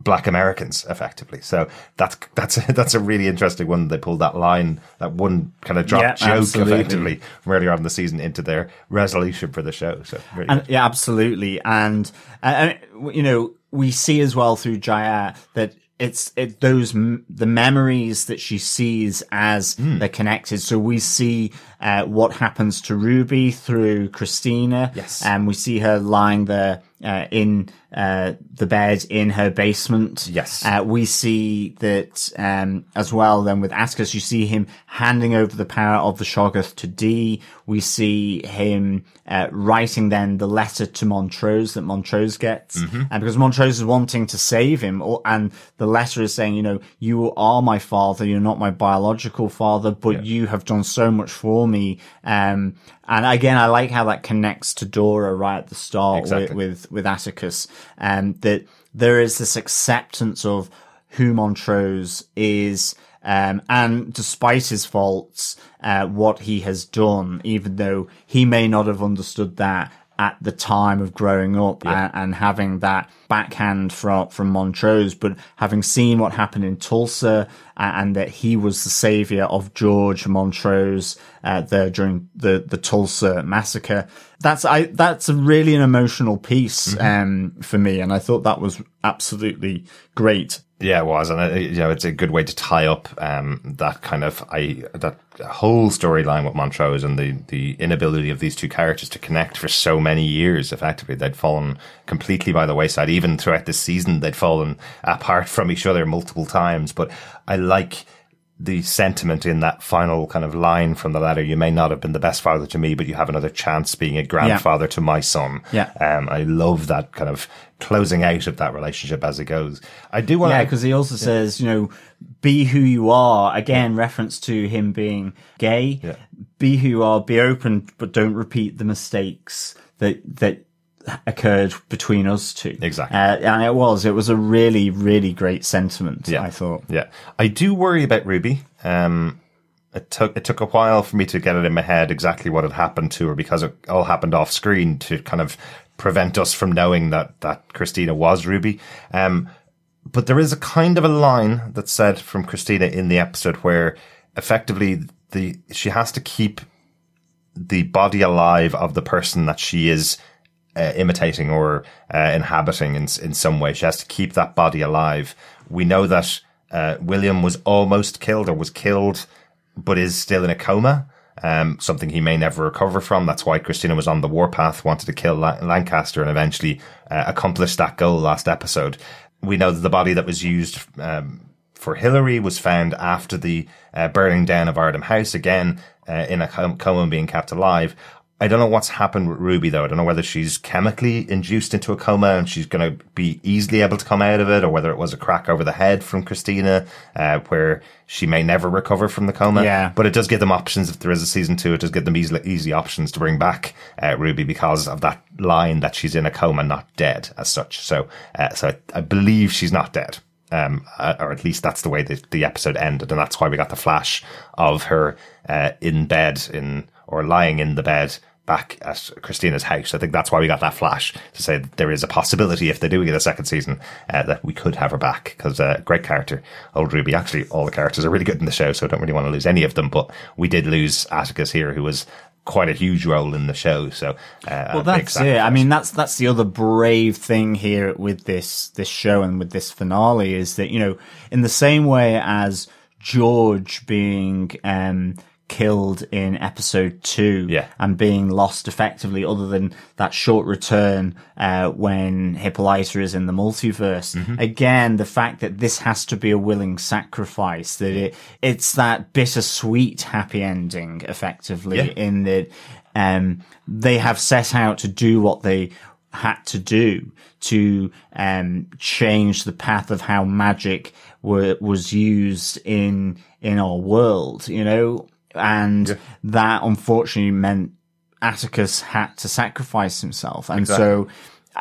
black Americans effectively. So that's that's that's a really interesting one. They pulled that line, that one kind of drop Yeah, joke absolutely. effectively from earlier on in the season into their resolution for the show. So really And, yeah, absolutely. And, uh, uh, you know, we see as well through Ji-Ah that it's it those m- the memories that she sees as Hmm. they're connected. So we see uh, what happens to Ruby through Christina. Yes. and we see her lying there uh, in uh, the bed in her basement. Yes. uh, we see that um, as well. Then with Atticus, you see him handing over the power of the Shoggoth to Dee. We see him uh, writing then the letter to Montrose that Montrose gets, Mm-hmm. and because Montrose is wanting to save him, or, and the letter is saying, you know, you are my father, you're not my biological father, but you have done so much for me. Um, and again, I like how that connects to Dora right at the start Exactly. with, with with Atticus, um, that there is this acceptance of who Montrose is, um, and despite his faults, uh, what he has done, even though he may not have understood that at the time of growing up and, and having that backhand from from Montrose, but having seen what happened in Tulsa and that he was the savior of George Montrose uh, there during the the Tulsa massacre. That's I that's a really an emotional piece um, for me, and I thought that was absolutely great. Yeah, it was, and uh, you know, it's a good way to tie up um, that kind of I that whole storyline with Montrose and the the inability of these two characters to connect for so many years. Effectively, they'd fallen completely by the wayside. Even throughout this season, they'd fallen apart from each other multiple times. But I like the sentiment in that final kind of line from the letter. You may not have been the best father to me, but you have another chance being a grandfather to my son. Yeah. Um, I love that kind of closing out of that relationship as it goes. I do want Yeah, to, because he also says, you know, be who you are. Again, reference to him being gay. Yeah. Be who you are. Be open, but don't repeat the mistakes that that occurred between us two. Exactly. Uh, and it was. It was a really, really great sentiment. Yeah. I thought. Yeah, I do worry about Ruby. Um, it took it took a while for me to get it in my head exactly what had happened to her because it all happened off screen to kind of prevent us from knowing that that Christina was Ruby. Um, but there is a kind of a line that's said from Christina in the episode where effectively the she has to keep the body alive of the person that she is uh, imitating or uh, inhabiting in in some way. She has to keep that body alive. We know that uh, William was almost killed or was killed, but is still in a coma. Um, something he may never recover from. That's why Christina was on the warpath, wanted to kill La- Lancaster, and eventually uh, accomplished that goal last episode. We know that the body that was used um, for Hillary was found after the uh, burning down of Ardham House again uh, in a coma being kept alive. I don't know what's happened with Ruby though. I don't know whether she's chemically induced into a coma and she's going to be easily able to come out of it, or whether it was a crack over the head from Christina, uh, where she may never recover from the coma. Yeah. But it does give them options if there is a season two. It does give them easy, easy options to bring back uh, Ruby because of that line that she's in a coma, not dead as such. So, uh, so I, I believe she's not dead. Um, uh, or at least that's the way the, the episode ended, and that's why we got the flash of her uh, in bed in or lying in the bed back at Christina's house. I think that's why we got that flash to say that there is a possibility if they do get a second season uh, that we could have her back because uh, great character, old Ruby. Actually, all the characters are really good in the show, so I don't really want to lose any of them. But we did lose Atticus here, who was quite a huge role in the show. So, uh, Well, that's it. I mean, that's that's the other brave thing here with this this show and with this finale is that you know, in the same way as George being um, killed in episode two, Yeah. and being lost effectively, other than that short return uh, when Hippolyta is in the multiverse. Mm-hmm. Again, the fact that this has to be a willing sacrifice, that it it's that bittersweet happy ending, effectively, Yeah. in that um, they have set out to do what they had to do to um, change the path of how magic were, was used in in our world, you know, and that unfortunately meant Atticus had to sacrifice himself, and so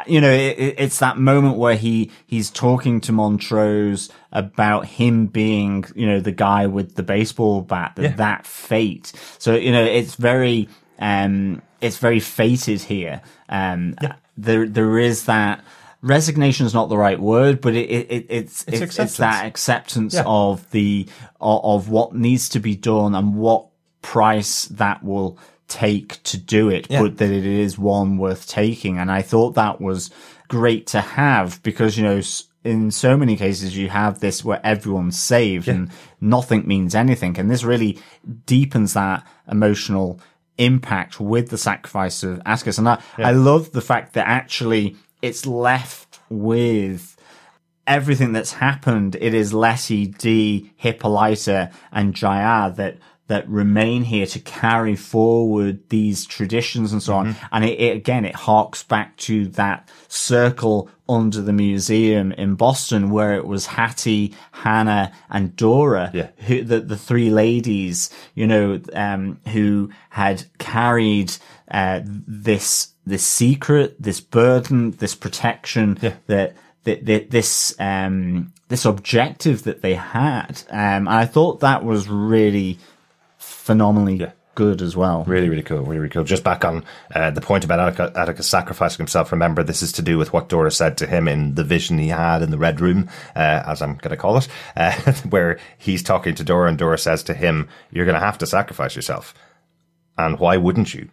you know it, it- it's that moment where he he's talking to Montrose about him being you know the guy with the baseball bat that that fate. So you know it's very um it's very fated here. Um, there there is that. Resignation is not the right word, but it, it, it it's it's, it's, that acceptance Yeah. of the of, of what needs to be done and what price that will take to do it, Yeah. but that it is one worth taking. And I thought that was great to have because, you know, in so many cases you have this where everyone's saved and nothing means anything. And this really deepens that emotional impact with the sacrifice of Atticus. And I, I love the fact that actually it's left with everything that's happened. It is Letty, Dee, Hippolyta, and Ji-Ah that that remain here to carry forward these traditions and so on. And it, it again, it harks back to that circle under the museum in Boston where it was Hattie, Hannah, and Dora, Yeah. who, the, the three ladies, you know, um, who had carried, uh, this, this secret, this burden, this protection that, that, that this, um, this objective that they had. Um, and I thought that was really phenomenally Yeah. good as well. Really, really cool. Really, really cool. Just back on uh, the point about Attica, Atticus sacrificing himself. Remember, this is to do with what Dora said to him in the vision he had in the Red Room, uh, as I'm going to call it, uh, where he's talking to Dora and Dora says to him, you're going to have to sacrifice yourself. And why wouldn't you?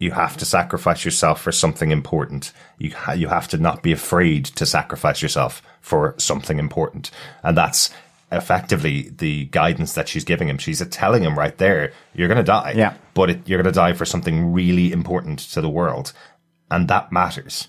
You have to sacrifice yourself for something important. You ha- you have to not be afraid to sacrifice yourself for something important, and that's effectively the guidance that she's giving him. She's telling him right there, "You're going to die, Yeah. but it, you're going to die for something really important to the world, and that matters."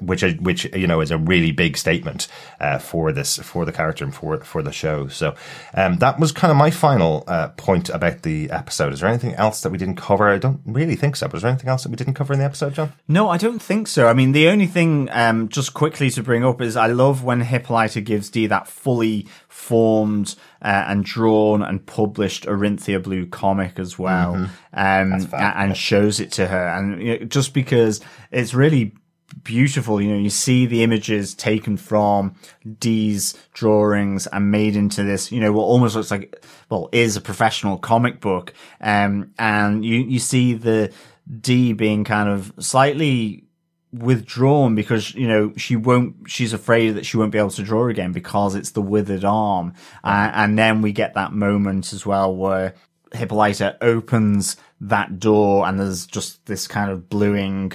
Which which you know is a really big statement uh, for this for the character and for for the show. So um, that was kind of my final uh, point about the episode. Is there anything else that we didn't cover? I don't really think so. But is there anything else that we didn't cover in the episode, John? No, I don't think so. I mean, the only thing, um, just quickly to bring up is I love when Hippolyta gives Dee that fully formed uh, and drawn and published Orinthia Blue comic as well, um, fab, a- and shows it to her. And you know, just because it's really beautiful, you know, you see the images taken from Dee's drawings and made into this, you know, what almost looks like, well, is a professional comic book. Um, and you, you see the Dee being kind of slightly withdrawn because you know she won't she's afraid that she won't be able to draw again because it's the withered arm uh, and then we get that moment as well where hippolyta opens that door and there's just this kind of bluing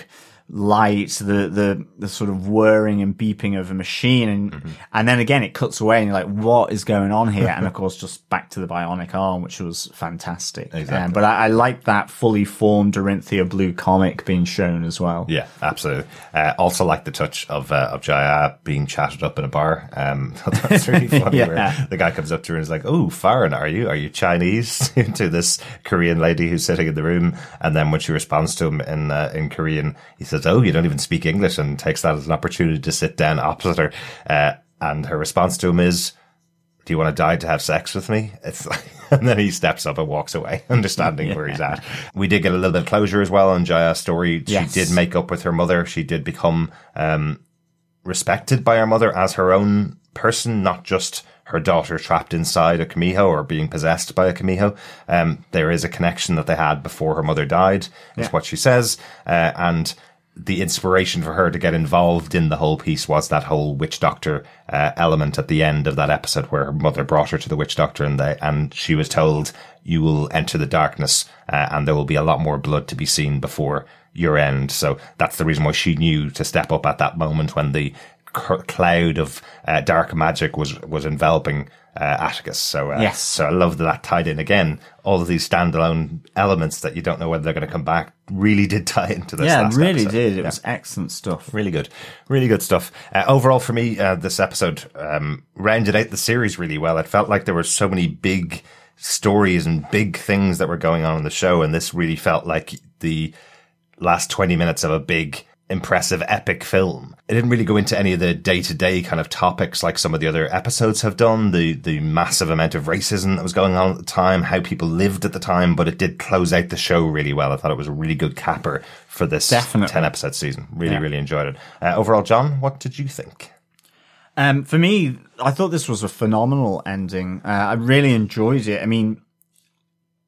light the the the sort of whirring and beeping of a machine and and then again it cuts away and you're like what is going on here and of course just back to the bionic arm which was fantastic Exactly. Um, but I, I like that fully formed Orinthia blue comic being shown as well Yeah, absolutely. Uh, also, like the touch of uh, of Ji-Ah being chatted up in a bar. Um, that's really funny. Yeah. The guy comes up to her and is like, "Oh, foreign, are you? Are you Chinese?" to this Korean lady who's sitting in the room, and then when she responds to him in uh, in Korean, he says, "Oh, you don't even speak English," and takes that as an opportunity to sit down opposite her. Uh, and her response to him is, do you want to die to have sex with me? It's like, and then he steps up and walks away, understanding where he's at. We did get a little bit of closure as well on Ji-Ah's story. Yes. She did make up with her mother. She did become, um, respected by her mother as her own person, not just her daughter trapped inside a kumiho or being possessed by a kumiho. Um, there is a connection that they had before her mother died, is what she says. Uh, and the inspiration for her to get involved in the whole piece was that whole witch doctor uh, element at the end of that episode where her mother brought her to the witch doctor and they, and she was told you will enter the darkness uh, and there will be a lot more blood to be seen before your end. So that's the reason why she knew to step up at that moment when the cloud of uh, dark magic was was enveloping uh, Atticus. So uh, Yes. so I love that that tied in again. All of these standalone elements that you don't know whether they're going to come back really did tie into this. yeah last really episode. did it Yeah. was excellent stuff Really good, really good stuff. Uh, overall, for me, uh, this episode um, rounded out the series really well. It felt like there were so many big stories and big things that were going on in the show, and this really felt like the last twenty minutes of a big, impressive, epic film. It didn't really go into any of the day to day kind of topics like some of the other episodes have done. The the massive amount of racism that was going on at the time, how people lived at the time, but it did close out the show really well. I thought it was a really good capper for this Definitely. ten episode season. Really, Yeah. really enjoyed it. Uh, overall, John, what did you think? Um, for me, I thought this was a phenomenal ending. Uh, I really enjoyed it. I mean,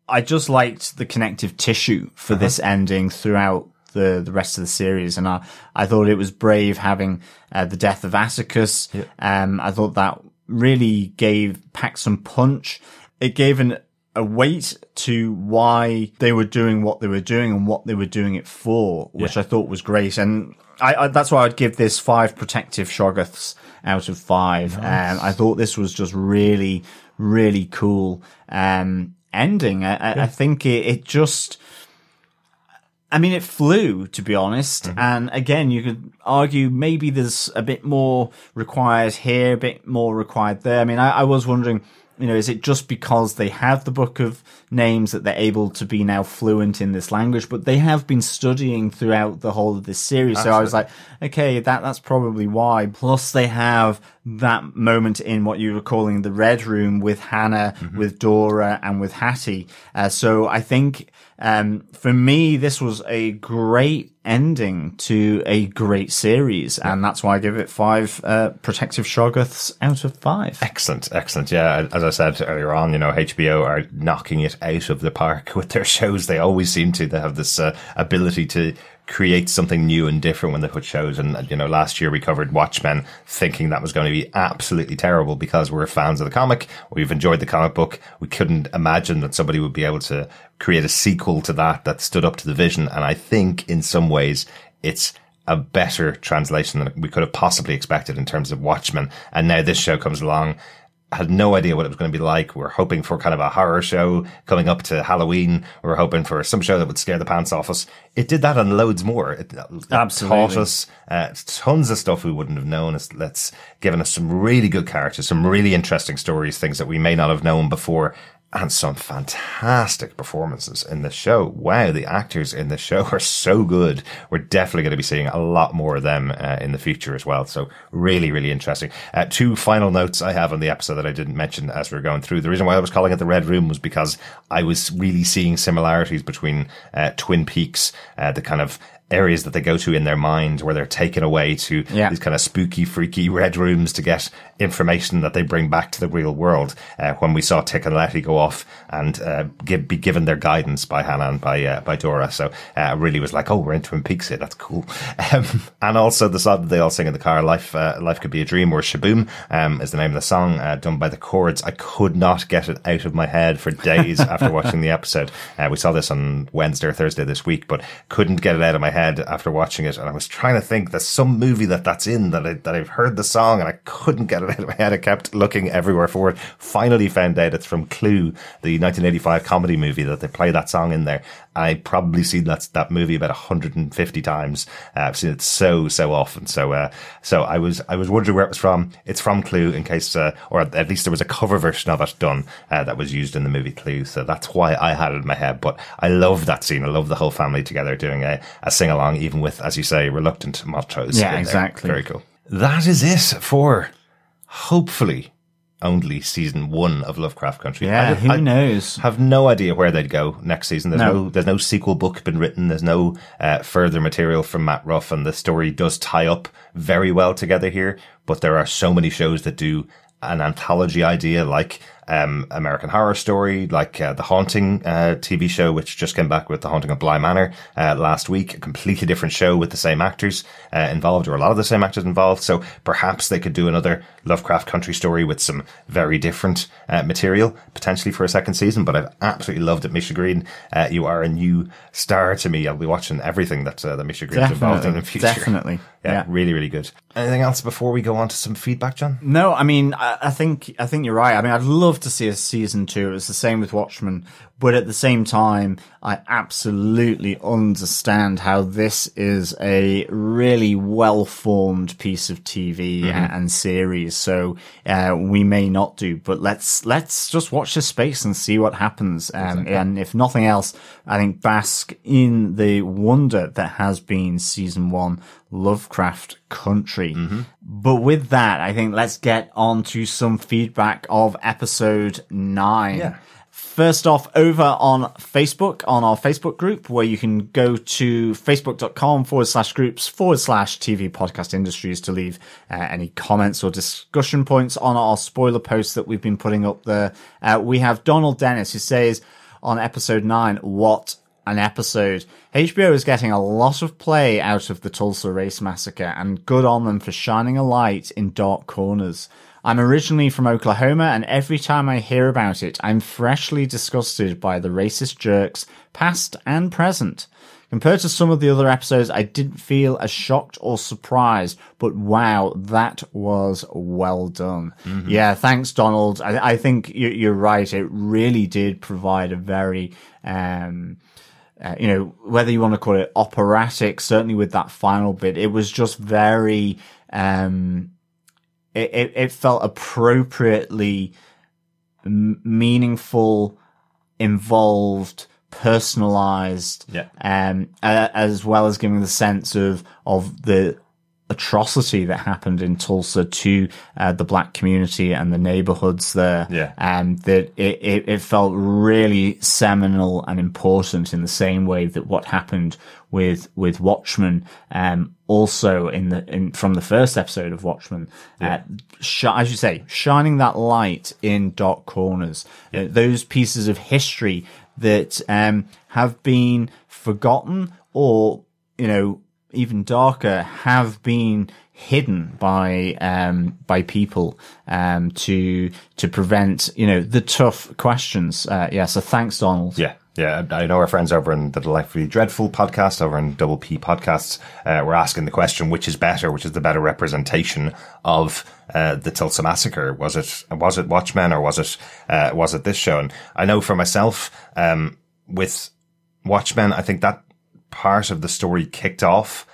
I just liked the connective tissue for this ending throughout the, the rest of the series. And I, I thought it was brave having uh, the death of Atticus. Um, I thought that really gave, packed some punch. It gave an a weight to why they were doing what they were doing and what they were doing it for, which Yeah. I thought was great. And I, I that's why I'd give this five protective Shoggoths out of five. And I thought this was just really, really cool um, ending. I, I, I think it, it just. I mean, it flew, to be honest. And again, you could argue maybe there's a bit more required here, a bit more required there. I mean, I, I was wondering, you know, is it just because they have the book of names that they're able to be now fluent in this language? But they have been studying throughout the whole of this series. So I was like, okay, that, that's probably why. Plus they have that moment in what you were calling the red room with Hannah, with Dora and with Hattie. Uh, so I think, um, for me, this was a great ending to a great series. And that's why I give it five, uh, protective Shoggoths out of five. Excellent, excellent. Yeah, as I said earlier on, you know, HBO are knocking it out of the park with their shows. They always seem to. They have this uh, ability to create something new and different when they put shows. And, you know, last year we covered Watchmen thinking that was going to be absolutely terrible because we're fans of the comic. We've enjoyed the comic book. We couldn't imagine that somebody would be able to create a sequel to that that stood up to the vision. And I think in some ways it's a better translation than we could have possibly expected in terms of Watchmen. And now this show comes along. Had no idea what it was going to be like. We are hoping for kind of a horror show coming up to Halloween. We are hoping for some show that would scare the pants off us. It did that and loads more. It, it Absolutely. taught us uh, tons of stuff we wouldn't have known. It's, it's given us some really good characters, some really interesting stories, things that we may not have known before and some fantastic performances in the show. Wow, the actors in the show are so good. We're definitely going to be seeing a lot more of them uh, in the future as well. So really, really interesting. Uh, two final notes I have on the episode that I didn't mention as we were going through. The reason why I was calling it the Red Room was because I was really seeing similarities between uh, Twin Peaks, uh, the kind of areas that they go to in their mind where they're taken away to Yeah. these kind of spooky, freaky red rooms to get information that they bring back to the real world. Uh, when we saw Tick and Letty go off and uh, give, be given their guidance by Hannah and by uh, by Dora, so uh, really was like, oh, we're in Twin Peaks here. That's cool. Um, and also the song that they all sing in the car, "Life uh, Life Could Be a Dream" or "Sh-Boom" um, is the name of the song, uh, done by the Chords. I could not get it out of my head for days after watching the episode. Uh, we saw this on Wednesday or Thursday this week, but couldn't get it out of my head after watching it. And I was trying to think there's some movie that that's in that I, that I've heard the song and I couldn't get it out of my head. I kept looking everywhere for it. Finally found out it's from Clue, the 1985 comedy movie that they play that song in there. I probably seen that that movie about 150 times. Uh, I've seen it so so often. So uh, so I was I was wondering where it was from. It's from Clue, in case, uh, or at least there was a cover version of it done uh, that was used in the movie Clue. So that's why I had it in my head. But I love that scene. I love the whole family together doing a, a sing along, even with, as you say, reluctant Montrose. Yeah, in there. exactly. Very cool. That is it for hopefully only season one of Lovecraft Country. Yeah, I- who I- knows? have no idea where they'd go next season. There's no, No. there's no sequel book been written. There's no uh, further material from Matt Ruff, and the story does tie up very well together here. But there are so many shows that do an anthology idea, like um, American Horror Story, like uh, the Haunting uh, TV show, which just came back with the Haunting of Bly Manor uh, last week. A completely different show with the same actors uh, involved, or a lot of the same actors involved. So perhaps they could do another Lovecraft Country story with some very different uh, material potentially for a second season. But I've absolutely loved it, Misha Green. Uh, you are a new star to me. I'll be watching everything that uh, that Misha Green's involved in in the future. Definitely. Yeah, Yeah. really, really good. Anything else before we go on to some feedback, John? No, I mean, I, I think I think you're right. I mean, I'd love to see a season two. It's the same with Watchmen, but at the same time, I absolutely understand how this is a really well formed piece of TV Mm-hmm. and, and series. So uh, we may not do, but let's let's just watch this space and see what happens. Um, And if nothing else, I think bask in the wonder that has been season one. Lovecraft Country. But with that, I think let's get on to some feedback of episode nine. Yeah. First off, over on Facebook, on our Facebook group, where you can go to facebook.com forward slash groups forward slash TV podcast industries to leave uh, any comments or discussion points on our spoiler posts that we've been putting up there. Uh, we have Donald Dennis who says on episode nine, what an episode. HBO is getting a lot of play out of the Tulsa Race Massacre and good on them for shining a light in dark corners. I'm originally from Oklahoma, and every time I hear about it, I'm freshly disgusted by the racist jerks, past and present. Compared to some of the other episodes, I didn't feel as shocked or surprised, but wow, that was well done. Mm-hmm. Yeah, thanks, Donald. I, I think you, are right. It really did provide a very, um, uh, you know, whether you want to call it operatic, certainly with that final bit, it was just very, um, it, it, it felt appropriately m- meaningful, involved, personalized, yeah. um, uh, as well as giving the sense of, of the atrocity that happened in Tulsa to uh, the black community and the neighborhoods there. Yeah. And that it, it, it, felt really seminal and important in the same way that what happened with, with Watchmen, um, also in the, in, from the first episode of Watchmen, yeah. uh, sh- as you say, shining that light in dark corners, yeah. uh, those pieces of history that, um, have been forgotten or, you know, even darker have been hidden by um, by people um, to to prevent you know the tough questions. Uh, yeah, so thanks, Donald. Yeah. Yeah, I know our friends over in the Delightfully Dreadful podcast, over in Double P podcasts, uh, were asking the question, which is better, which is the better representation of uh, the Tulsa massacre? Was it was it Watchmen or was it uh, was it this show? And I know for myself, um, with Watchmen, I think that part of the story kicked off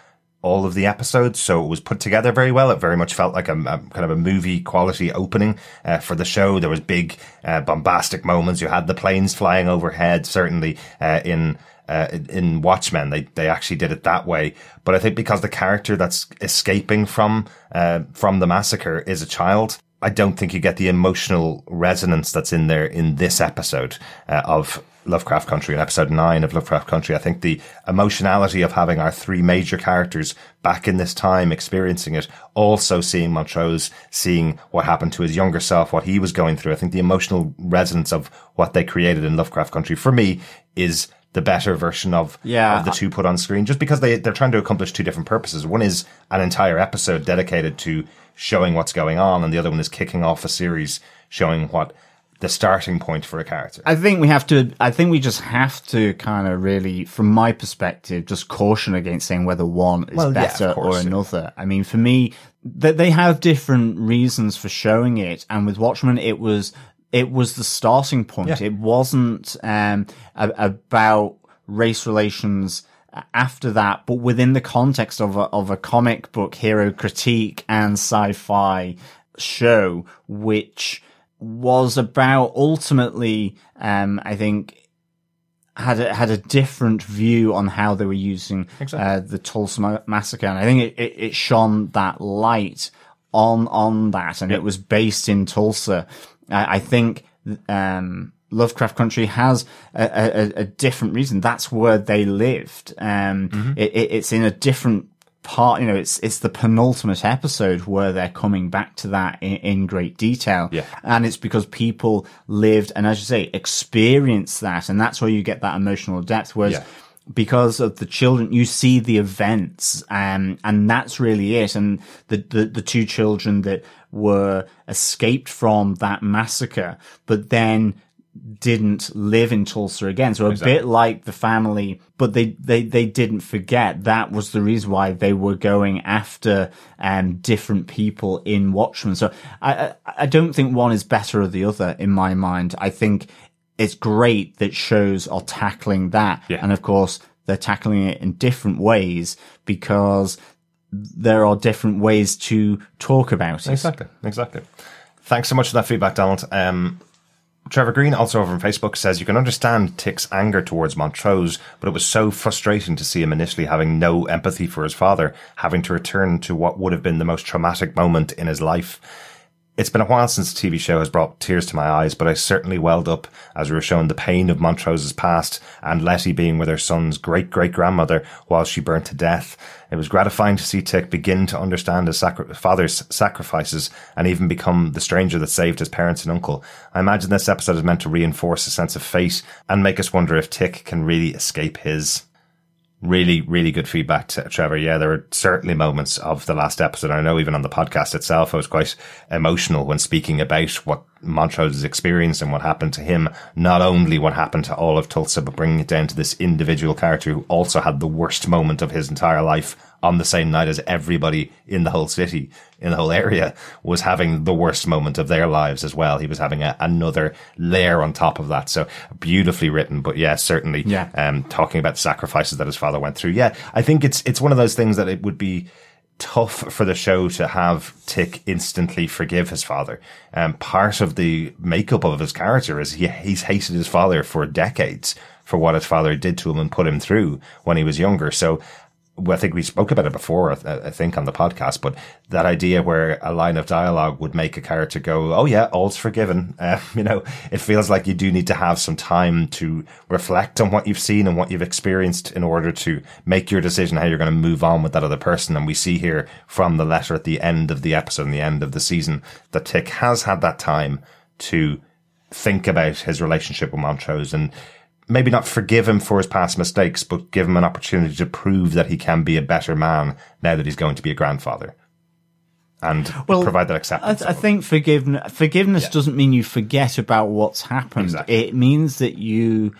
all of the episodes, so it was put together very well. It very much felt like a, a kind of a movie quality opening uh, for the show. There was big uh, bombastic moments. You had the planes flying overhead. Certainly uh, in uh, in Watchmen, they they actually did it that way. But I think because the character that's escaping from uh, from the massacre is a child, I don't think you get the emotional resonance that's in there in this episode uh, of Lovecraft Country in episode nine of Lovecraft Country. I think the emotionality of having our three major characters back in this time experiencing it, also seeing Montrose, seeing what happened to his younger self, what he was going through. I think the emotional resonance of what they created in Lovecraft Country for me is the better version of, yeah. of the two put on screen, just because they, they're trying to accomplish two different purposes. One is an entire episode dedicated to showing what's going on, and the other one is kicking off a series showing what the starting point for a character. I think we have to. I think we just have to kind of really, from my perspective, just caution against saying whether one is well, better yeah, or another. I mean, for me, that they have different reasons for showing it, and with Watchmen, it was it was the starting point. Yeah. It wasn't um, a, about race relations after that, but within the context of a, of a comic book hero critique and sci-fi show, which was about ultimately, um, I think, had a, had a different view on how they were using exactly. uh, the Tulsa massacre, and I think it, it, it shone that light on on that, and it was based in Tulsa. I, I think um, Lovecraft Country has a, a, a, different reason. That's where they lived. Um, mm-hmm. it, it's in a different part, you know, it's, it's the penultimate episode where they're coming back to that in, in, great detail. Yeah. And it's because people lived and as you say, experienced that. And that's where you get that emotional depth. Whereas yeah. because of the children, you see the events, um, and that's really it. And the, the, the two children that were escaped from that massacre, but then didn't live in Tulsa again. So a exactly. bit like the family, but they, they, they didn't forget that was the reason why they were going after, um, different people in Watchmen. So I, I, I don't think one is better or the other in my mind. I think it's great that shows are tackling that. Yeah. And of course, they're tackling it in different ways because there are different ways to talk about it. Exactly. Exactly. Thanks so much for that feedback, Donald. Um, Trevor Green, also over on Facebook, says you can understand Tick's anger towards Montrose, but it was so frustrating to see him initially having no empathy for his father, having to return to what would have been the most traumatic moment in his life. It's been a while since the TV show has brought tears to my eyes, but I certainly welled up as we were shown the pain of Montrose's past and Letty being with her son's great great grandmother while she burnt to death. It was gratifying to see Tick begin to understand his sacri- father's sacrifices and even become the stranger that saved his parents and uncle. I imagine this episode is meant to reinforce a sense of fate and make us wonder if Tick can really escape his Really, really good feedback, Trevor. Yeah, there were certainly moments of the last episode. I know even on the podcast itself, I was quite emotional when speaking about what Montrose's experience and what happened to him. Not only what happened to all of Tulsa, but bringing it down to this individual character who also had the worst moment of his entire life on the same night as everybody in the whole city, in the whole area was having the worst moment of their lives as well. He was having a, another layer on top of that. So beautifully written, but yeah, certainly, Yeah. um, talking about the sacrifices that his father went through. Yeah, I think it's, it's one of those things that it would be, tough for the show to have Tick instantly forgive his father. Um, part of the makeup of his character is he, he's hated his father for decades for what his father did to him and put him through when he was younger. So I think we spoke about it before, I, think on the podcast, but that idea where a line of dialogue would make a character go, Oh yeah, all's forgiven. Uh, you know, it feels like you do need to have some time to reflect on what you've seen and what you've experienced in order to make your decision how you're going to move on with that other person. And we see here from the letter at the end of the episode and the end of the season that Tick has had that time to think about his relationship with Montrose and maybe not forgive him for his past mistakes, but give him an opportunity to prove that he can be a better man now that he's going to be a grandfather. And Well, provide that I, acceptance. th- I think forgiveness forgiveness Yeah. doesn't mean you forget about what's happened. Exactly. It means that you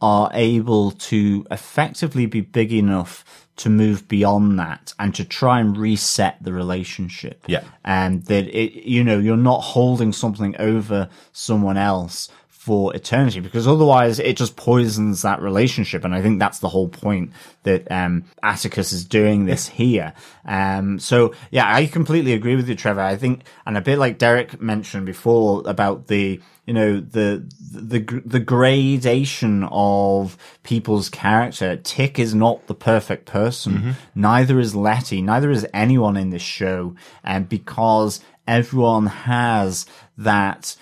are able to effectively be big enough to move beyond that and to try and reset the relationship. Yeah. And that it, you know, you're not holding something over someone else for eternity because otherwise it just poisons that relationship. And I think that's the whole point that, um, Atticus is doing this here. Um, so yeah, I completely agree with you, Trevor. I think, and a bit like Derek mentioned before about the, you know, the, the, the gradation of people's character. Tick is not the perfect person. Neither is Letty. Neither is anyone in this show. And because everyone has that,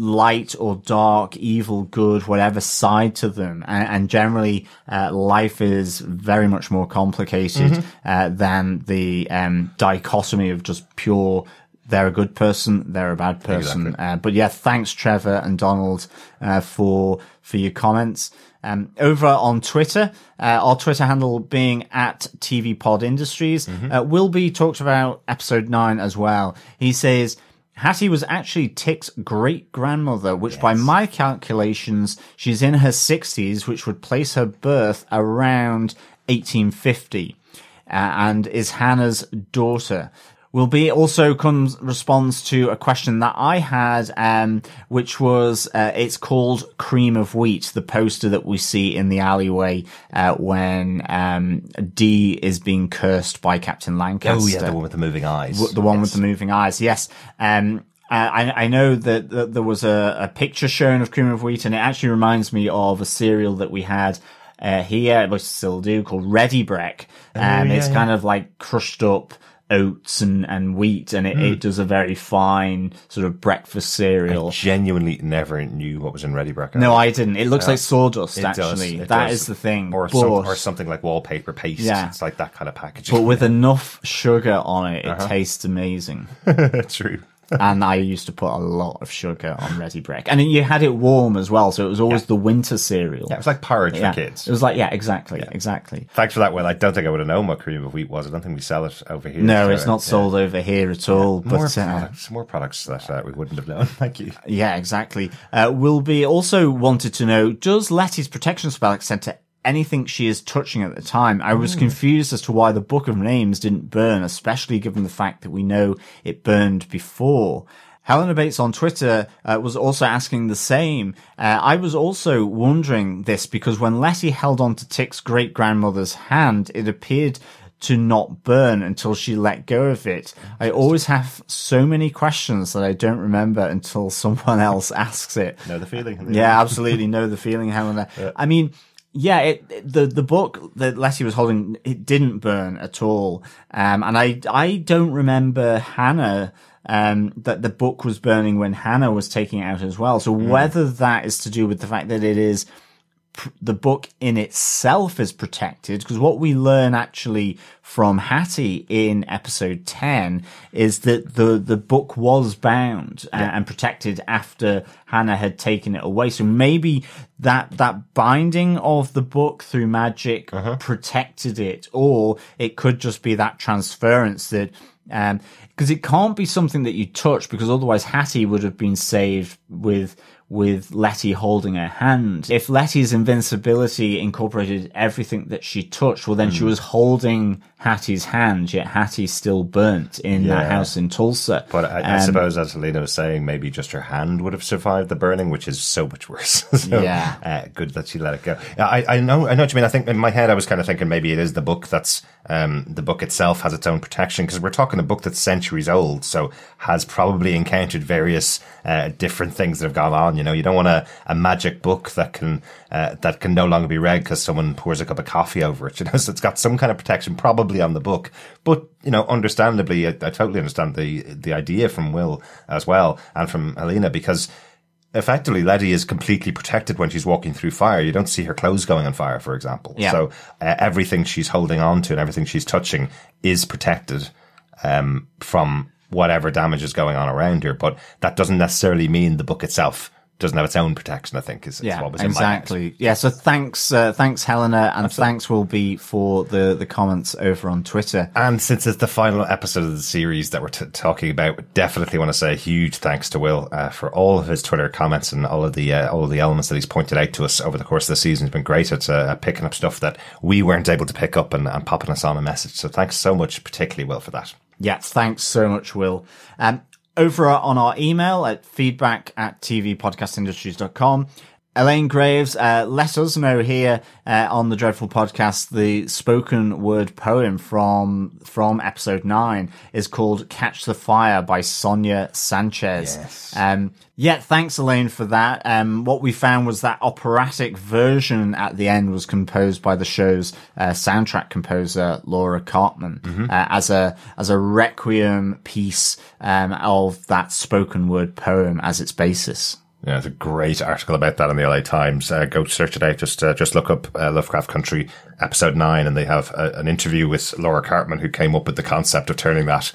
light or dark, evil, good, whatever side to them. And, and generally, uh, life is very much more complicated uh, than the um, dichotomy of just pure. They're a good person. They're a bad person. Exactly. Uh, but yeah, thanks Trevor and Donald uh, for for your comments. Um, over on Twitter, uh, our Twitter handle being at TV Pod Industries, uh, will be talked about episode nine as well. He says. Hattie was actually Tick's great grandmother, which by my calculations, she's in her 60s, which would place her birth around 1850, uh, and is Hannah's daughter. Will be also comes responds to a question that I had, um, which was uh, it's called "Cream of Wheat," the poster that we see in the alleyway uh, when um, Dee is being cursed by Captain Lancaster oh yeah, the one with the moving eyes. w- the one Yes. with the moving eyes. Yes. Um, I, I know that, that there was a, a picture shown of cream of wheat, and it actually reminds me of a cereal that we had uh, here, which still do, called Ready Brek. Um, yeah, it's yeah. kind of like crushed up oats and, and wheat, and it, Hmm. it does a very fine sort of breakfast cereal. I Genuinely never knew what was in Ready Brecker. no, I didn't. It looks like sawdust, It does, actually. it That does. is the thing. or, but, some, or something like wallpaper paste. Yeah. It's like that kind of packaging. but with enough sugar on it, it Uh-huh. tastes amazing. True. And I used to put a lot of sugar on Ready Brek. And you had it warm as well, so it was always the winter cereal. Yeah, it was like porridge Yeah. for kids. It was like, yeah, exactly, exactly. Thanks for that, Will. I don't think I would have known what cream of wheat was. I don't think we sell it over here. No, so, it's not yeah. sold over here at all. More But uh, products, more products that uh, we wouldn't have known. Thank you. yeah, exactly. Uh, will be also wanted to know: Does Letty's protection spell extend to anything she is touching at the time? I was confused as to why the Book of Names didn't burn, especially given the fact that we know it burned before. Helena Bates on Twitter uh, was also asking the same. Uh, I was also wondering this because when Letty held on to Tick's great grandmother's hand, it appeared to not burn until she let go of it. I always have so many questions that I don't remember until someone else asks it. Know the feeling? Yeah, absolutely know the feeling, Helena. I mean, yeah, it, the the book that Letty was holding it didn't burn at all, um, and I I don't remember Hannah um, that the book was burning when Hannah was taking it out as well. So whether that is to do with the fact that it is the book in itself is protected because what we learn actually from Hattie in episode 10 is that the, the book was bound uh, and protected after Hannah had taken it away. So maybe that, that binding of the book through magic uh-huh. protected it, or it could just be that transference that, um, because it can't be something that you touch because otherwise Hattie would have been saved with with Letty holding her hand. If Letty's invincibility incorporated everything that she touched, well, then mm. she hmm. was holding Hattie's hand, yet Hattie still burnt in yeah. that house in Tulsa. But I, um, I, suppose, as Helena was saying, maybe just her hand would have survived the burning, which is so much worse. so, yeah. Uh, good that she let it go. I, I know, I know what you mean. I think in my head, I was kind of thinking maybe it is the book that's, um, the book itself has its own protection because we're talking a book that's centuries old. So has probably encountered various, uh, different things that have gone on you know, you don't want a, a magic book that can uh, that can no longer be read because someone pours a cup of coffee over it. You know, so it's got some kind of protection probably on the book. But you know, understandably, I, I totally understand the the idea from Will as well and from Helena because effectively Letty is completely protected when she's walking through fire. You don't see her clothes going on fire, for example. Yeah. So uh, everything she's holding on to and everything she's touching is protected um, from whatever damage is going on around her. But that doesn't necessarily mean the book itself doesn't have its own protection. I think is, yeah, what was exactly. Yeah. So thanks, uh, thanks Helena, and Absolutely. thanks will be for the the comments over on Twitter. And since it's the final episode of the series that we're t- talking about, definitely want to say a huge thanks to Will uh, for all of his Twitter comments and all of the uh, all of the elements that he's pointed out to us over the course of the season. It's been great at uh, picking up stuff that we weren't able to pick up and, and popping us on a message. So thanks so much, particularly Will, for that. Yeah, thanks so much, Will. Um, over on our email at feedback at tvpodcastindustries.com. Elaine Graves, uh, let us know here uh, on the Dreadful Podcast. The spoken word poem from from episode nine is called "Catch the Fire" by Sonia Sanchez. Yes. Um, yeah, thanks Elaine for that. Um, what we found was that operatic version at the end was composed by the show's uh, soundtrack composer Laura Karpman mm-hmm. Uh, as a as a requiem piece um, of that spoken word poem as its basis. Yeah, there's a great article about that in the LA Times. Uh, go search it out. Just uh, just look up uh, Lovecraft Country episode nine, and they have a, an interview with Laura Karpman, who came up with the concept of turning that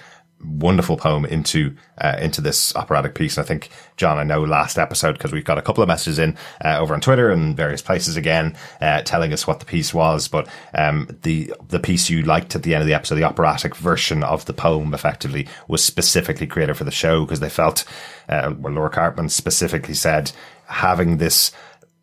wonderful poem into uh, into this operatic piece. And I think John, I know last episode because we've got a couple of messages in uh, over on Twitter and various places again uh, telling us what the piece was. But um, the the piece you liked at the end of the episode, the operatic version of the poem, effectively was specifically created for the show because they felt, uh, well, Laura Karpman specifically said having this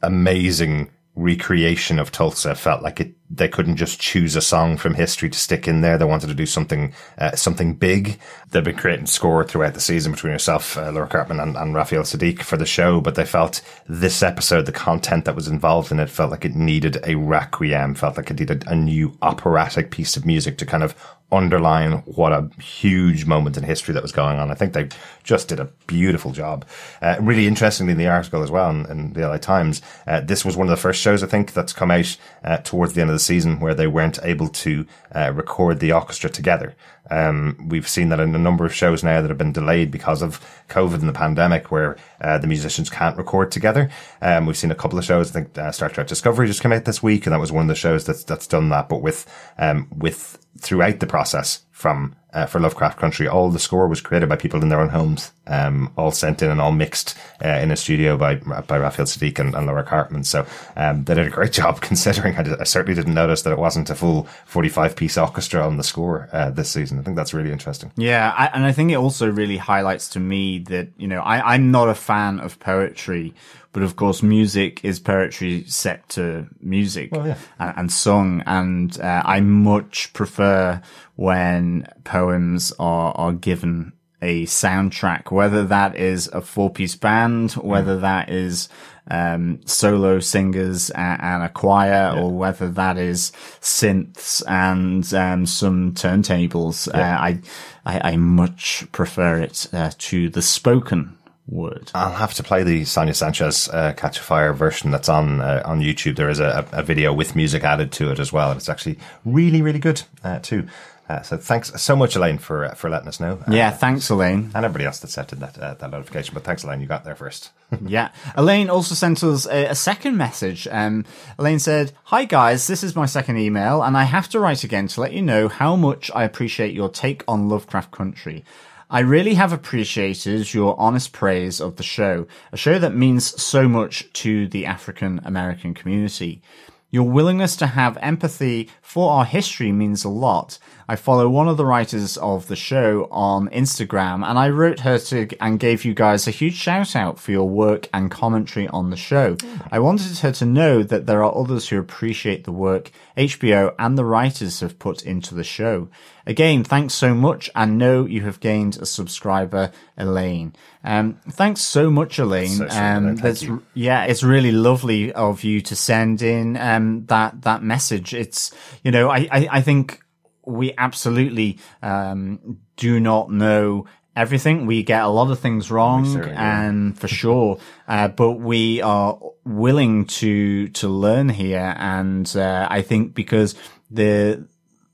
amazing recreation of Tulsa felt like it they couldn't just choose a song from history to stick in there. They wanted to do something uh, something big. They've been creating score throughout the season between yourself, uh, Laura Karpman, and, and Raphael Saadiq for the show. But they felt this episode, the content that was involved in it, felt like it needed a requiem. Felt like it needed a new operatic piece of music to kind of underline what a huge moment in history that was going on. I think they just did a beautiful job. Uh, really interestingly in the article as well in, in the LA Times, uh, this was one of the first shows I think that's come out uh, towards the end of the season where they weren't able to uh, record the orchestra together. Um, we've seen that in a number of shows now that have been delayed because of COVID and the pandemic, where uh, the musicians can't record together. Um, we've seen a couple of shows. I think uh, Star Trek Discovery just came out this week, and that was one of the shows that's that's done that. But with um, with throughout the process from uh, for Lovecraft Country, all the score was created by people in their own homes, um, all sent in and all mixed uh, in a studio by by Raphael Saadiq and, and Laura Karpman. So um, they did a great job considering. I, did, I, certainly didn't notice that it wasn't a full forty five piece orchestra on the score uh, this season. I think that's really interesting. Yeah, I, and I think it also really highlights to me that you know I, I'm not a fan of poetry but of course, music is poetry set to music well, yeah. and, and, sung. And uh, I much prefer when poems are, are given a soundtrack, whether that is a four piece band, whether that is um, solo singers and, and a choir, yeah. or whether that is synths and um, some turntables. Yeah. Uh, I, I, I much prefer it uh, to the spoken would. I'll have to play the Sonia Sanchez uh, Catch a Fire version that's on uh, on YouTube. There is a, a, video with music added to it as well. And it's actually really, really good uh, too. Uh, so thanks so much, Elaine, for uh, for letting us know. Yeah, thanks, Elaine, and everybody else that sent in that uh, that notification. But thanks, Elaine, you got there first. yeah, Elaine also sent us a, a second message. Um, Elaine said, "Hi guys, this is my second email, and I have to write again to let you know how much I appreciate your take on Lovecraft Country." I really have appreciated your honest praise of the show, a show that means so much to the African American community. Your willingness to have empathy for our history means a lot. I follow one of the writers of the show on Instagram and I wrote her to and gave you guys a huge shout out for your work and commentary on the show. I wanted her to know that there are others who appreciate the work HBO and the writers have put into the show. Again, thanks so much and know you have gained a subscriber, Elaine. Um, thanks so much, Elaine. So um, that's, yeah, it's really lovely of you to send in, um, that, that message. It's, you know, I, I, I think we absolutely, um, do not know everything. We get a lot of things wrong, and for sure, uh, but we are willing to to learn here. And uh, I think because the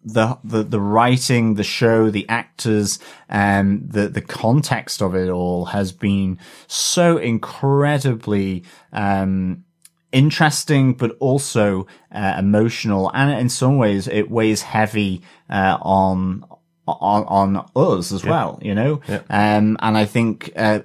the, the, the writing, the show, the actors, and the, the context of it all has been so incredibly, um, interesting, but also, uh, emotional. And in some ways, it weighs heavy, uh, on, on, on us as yeah. well, you know? Yeah. Um, and I think, uh,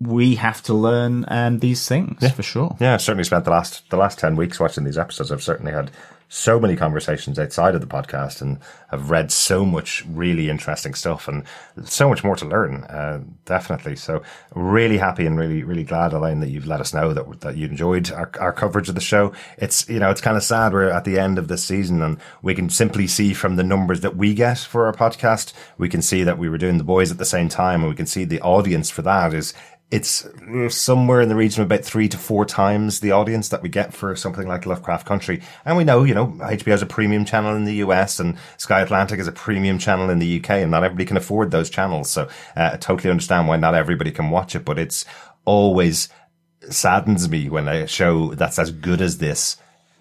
we have to learn um, these things yeah. for sure. Yeah, I certainly spent the last the last ten weeks watching these episodes. I've certainly had so many conversations outside of the podcast and have read so much really interesting stuff and so much more to learn. Uh, definitely. So really happy and really, really glad, Elaine, that you've let us know that, that you enjoyed our, our coverage of the show. It's, you know, it's kind of sad we're at the end of this season and we can simply see from the numbers that we get for our podcast, we can see that we were doing the boys at the same time and we can see the audience for that is it's somewhere in the region of about three to four times the audience that we get for something like Lovecraft Country. And we know, you know, HBO is a premium channel in the US and Sky Atlantic is a premium channel in the UK and not everybody can afford those channels. So uh, I totally understand why not everybody can watch it, but it's always saddens me when a show that's as good as this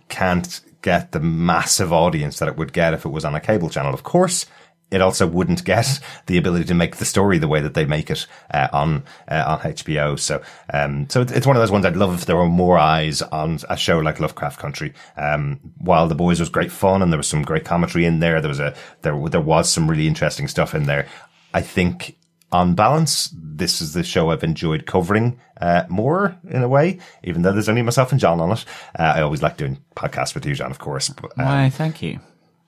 can't get the massive audience that it would get if it was on a cable channel. Of course, it also wouldn't get the ability to make the story the way that they make it uh, on uh, on HBO. So, um, so it's one of those ones I'd love if there were more eyes on a show like Lovecraft Country. Um, while The Boys was great fun and there was some great commentary in there, there was a there there was some really interesting stuff in there. I think on balance, this is the show I've enjoyed covering uh, more in a way, even though there's only myself and John on it. Uh, I always like doing podcasts with you, John, of course. But, um, Why, thank you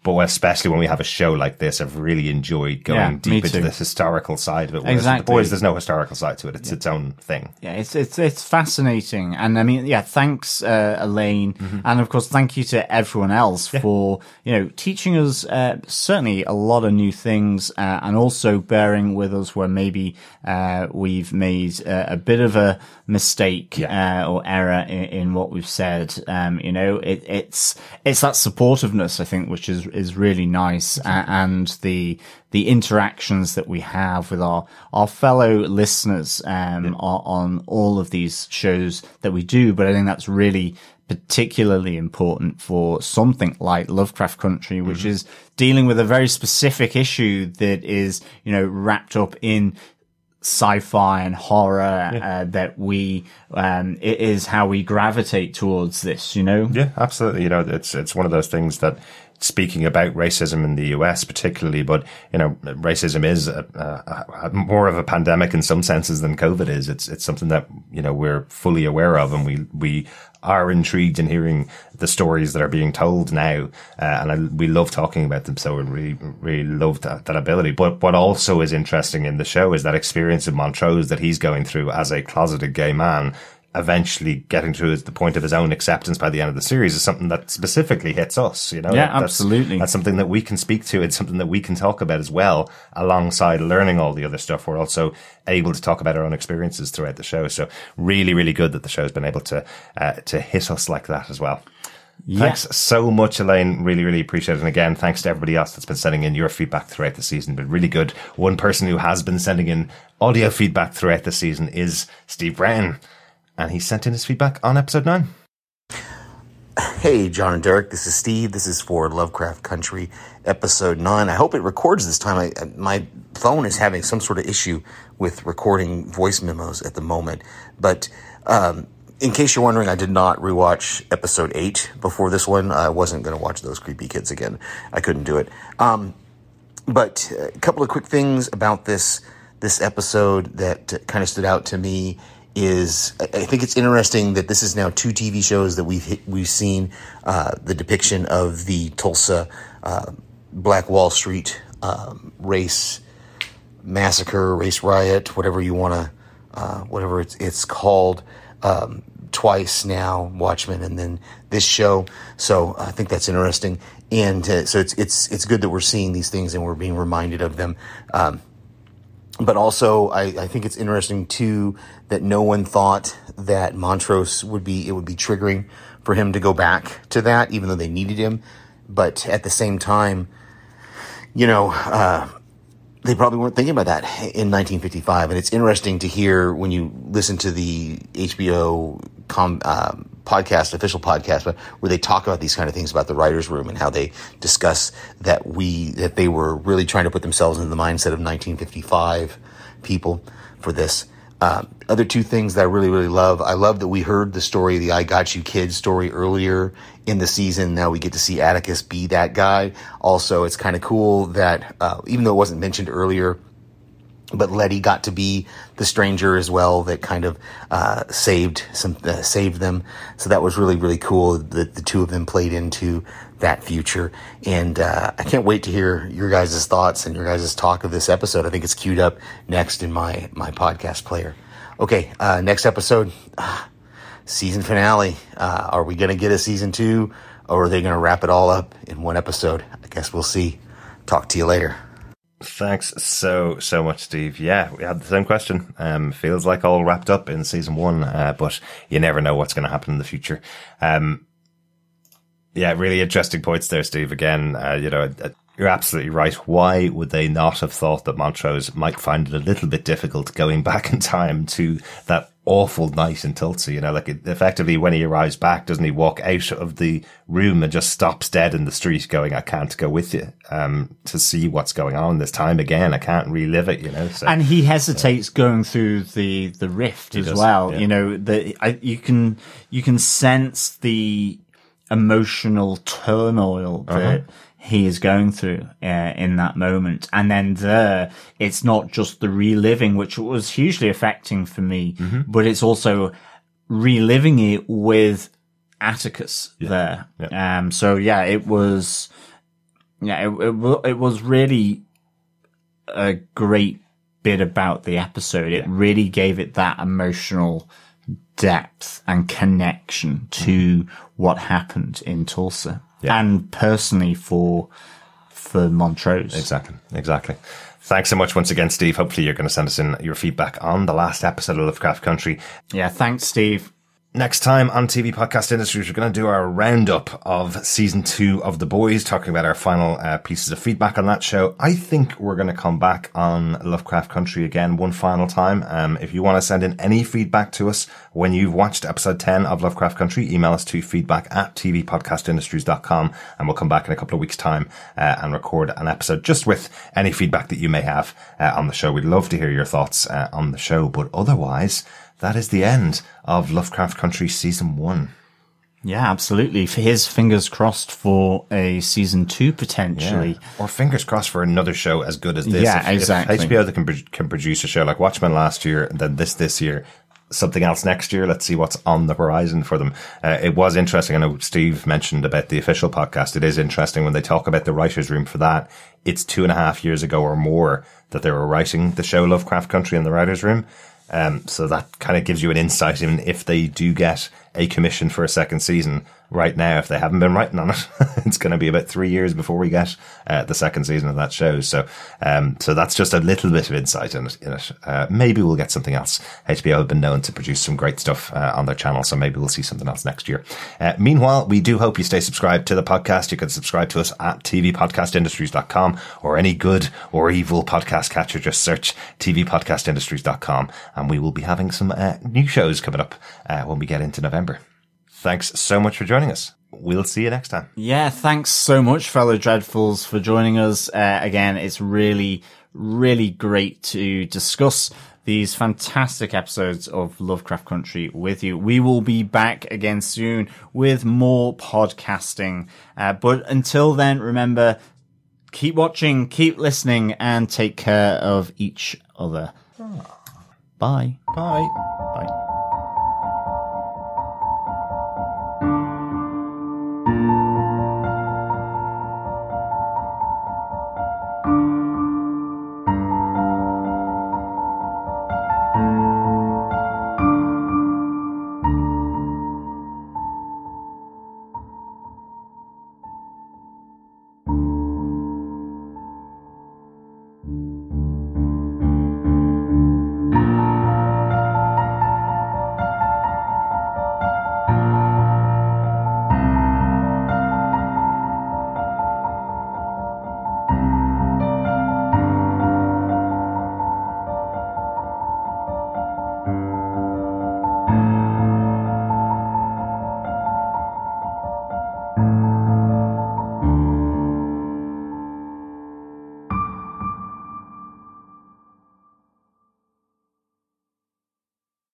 but especially when we have a show like this, I've really enjoyed going yeah, deep into the historical side of it. Exactly. The boys, there's no historical side to it; it's yeah. its own thing. Yeah, it's it's it's fascinating, and I mean, yeah, thanks, uh, Elaine, mm-hmm. and of course, thank you to everyone else yeah. for you know teaching us uh, certainly a lot of new things, uh, and also bearing with us where maybe uh, we've made a bit of a mistake uh, or error in, in, what we've said. Um, you know, it, it's it's that supportiveness, I think, which is is really nice, and the the interactions that we have with our our fellow listeners um, yeah. on, on all of these shows that we do. But I think that's really particularly important for something like Lovecraft Country, which mm-hmm. is dealing with a very specific issue that is, you know, wrapped up in sci-fi and horror yeah. uh, that we um it is how we gravitate towards this you know yeah absolutely you know it's it's one of those things that speaking about racism in the US particularly, but you know, racism is a, a, a, more of a pandemic in some senses than COVID is. It's it's something that you know we're fully aware of, and we we are intrigued in hearing the stories that are being told now, uh, and I, we love talking about them. So we really really love that, that ability. But what also is interesting in the show is that experience of Montrose that he's going through as a closeted gay man eventually getting to the point of his own acceptance by the end of the series is something that specifically hits us, you know? Yeah, that's, absolutely. That's something that we can speak to. It's something that we can talk about as well, alongside learning all the other stuff. We're also able to talk about our own experiences throughout the show. So really, really good that the show's been able to, uh, to hit us like that as well. Thanks so much, Elaine. Really, really appreciate it. And again, thanks to everybody else that's been sending in your feedback throughout the season. But really good. One person who has been sending in audio feedback throughout the season is Steve Brown. And he sent in his feedback on episode nine. Hey, John and Derek, this is Steve. This is for Lovecraft Country episode 9. I hope it records this time. I, my phone is having some sort of issue with recording voice memos at the moment. But um, in case you're wondering, I did not rewatch episode 8 before this one. I wasn't going to watch those creepy kids again. I couldn't do it. Um, but a couple of quick things about this this episode that kind of stood out to me is I think it's interesting that this is now two TV shows that we've hit, we've seen uh, the depiction of the Tulsa uh, Black Wall Street um, race massacre, race riot, whatever you want to, uh, whatever it's it's called, um, twice now, Watchmen, and then this show. So I think that's interesting, and uh, so it's it's it's good that we're seeing these things and we're being reminded of them. Um, but also I, I, think it's interesting too that no one thought that Montrose would be it would be triggering for him to go back to that, even though they needed him. But at the same time, you know, uh, they probably weren't thinking about that in 1955. And it's interesting to hear when you listen to the HBO com, um, podcast, official podcast, but where they talk about these kind of things about the writers' room and how they discuss that we that they were really trying to put themselves in the mindset of 1955 people for this. Uh, other two things that I really, really love. I love that we heard the story, the I Got You Kids story earlier in the season. Now we get to see Atticus be that guy. Also, it's kind of cool that, uh, even though it wasn't mentioned earlier, but Letty got to be the stranger as well that kind of uh, saved some uh, saved them. So that was really really cool that the two of them played into that future. And uh, I can't wait to hear your guys' thoughts and your guys' talk of this episode. I think it's queued up next in my my podcast player. Okay, uh, next episode, ah, season finale. Uh, are we gonna get a season two, or are they gonna wrap it all up in one episode? I guess we'll see. Talk to you later. Thanks so so much, Steve. Yeah, we had the same question. Um, feels like all wrapped up in season one, uh, but you never know what's going to happen in the future. Um, yeah, really interesting points there, Steve. Again, uh, you know, uh, you're absolutely right. Why would they not have thought that Montrose might find it a little bit difficult going back in time to that awful night in Tulsa? You know, like it, effectively when he arrives back, doesn't he walk out of the room and just stops dead in the street going, I can't go with you, um, to see what's going on this time again. I can't relive it, you know? So, and he hesitates yeah. going through the, the rift he as does, well. Yeah. You know, the, I, you can, you can sense the emotional turmoil that, uh-huh he is going through uh, in that moment. And then there, it's not just the reliving, which was hugely affecting for me, mm-hmm. but it's also reliving it with Atticus yeah. there. Yeah. Um, so yeah, it was, yeah, it, it, it, was really a great bit about the episode. It yeah. really gave it that emotional depth and connection to mm. what happened in Tulsa yeah. and personally for for Montrose. Exactly, exactly. Thanks so much once again, Steve. Hopefully, you're going to send us in your feedback on the last episode of Lovecraft Country. Yeah, thanks, Steve. Next time on TV Podcast Industries, we're going to do our roundup of season two of The Boys, talking about our final uh, pieces of feedback on that show. I think we're going to come back on Lovecraft Country again one final time. Um, if you want to send in any feedback to us when you've watched episode 10 of Lovecraft Country, email us to feedback at tvpodcastindustries.com and we'll come back in a couple of weeks time uh, and record an episode just with any feedback that you may have uh, on the show. We'd love to hear your thoughts uh, on the show, but otherwise, that is the end of Lovecraft Country season one. Yeah, absolutely. His fingers crossed for a season two potentially, yeah. or fingers crossed for another show as good as this. Yeah, if, exactly. If HBO that can can produce a show like Watchmen last year, and then this this year, something else next year. Let's see what's on the horizon for them. Uh, it was interesting. I know Steve mentioned about the official podcast. It is interesting when they talk about the writers' room for that. It's two and a half years ago or more that they were writing the show Lovecraft Country in the writers' room. Um, so that kind of gives you an insight in if they do get a commission for a second season right now if they haven't been writing on it. it's going to be about three years before we get uh, the second season of that show. So, um, so that's just a little bit of insight in it. In it. Uh, maybe we'll get something else. HBO have been known to produce some great stuff uh, on their channel, so maybe we'll see something else next year. Uh, meanwhile, we do hope you stay subscribed to the podcast. You can subscribe to us at tvpodcastindustries.com or any good or evil podcast catcher. Just search tvpodcastindustries.com and we will be having some uh, new shows coming up uh, when we get into November. Thanks so much for joining us. We'll see you next time. Yeah, thanks so much, fellow Dreadfuls, for joining us. Uh, again, it's really, really great to discuss these fantastic episodes of Lovecraft Country with you. We will be back again soon with more podcasting. Uh, but until then, remember, keep watching, keep listening, and take care of each other. Bye. Bye.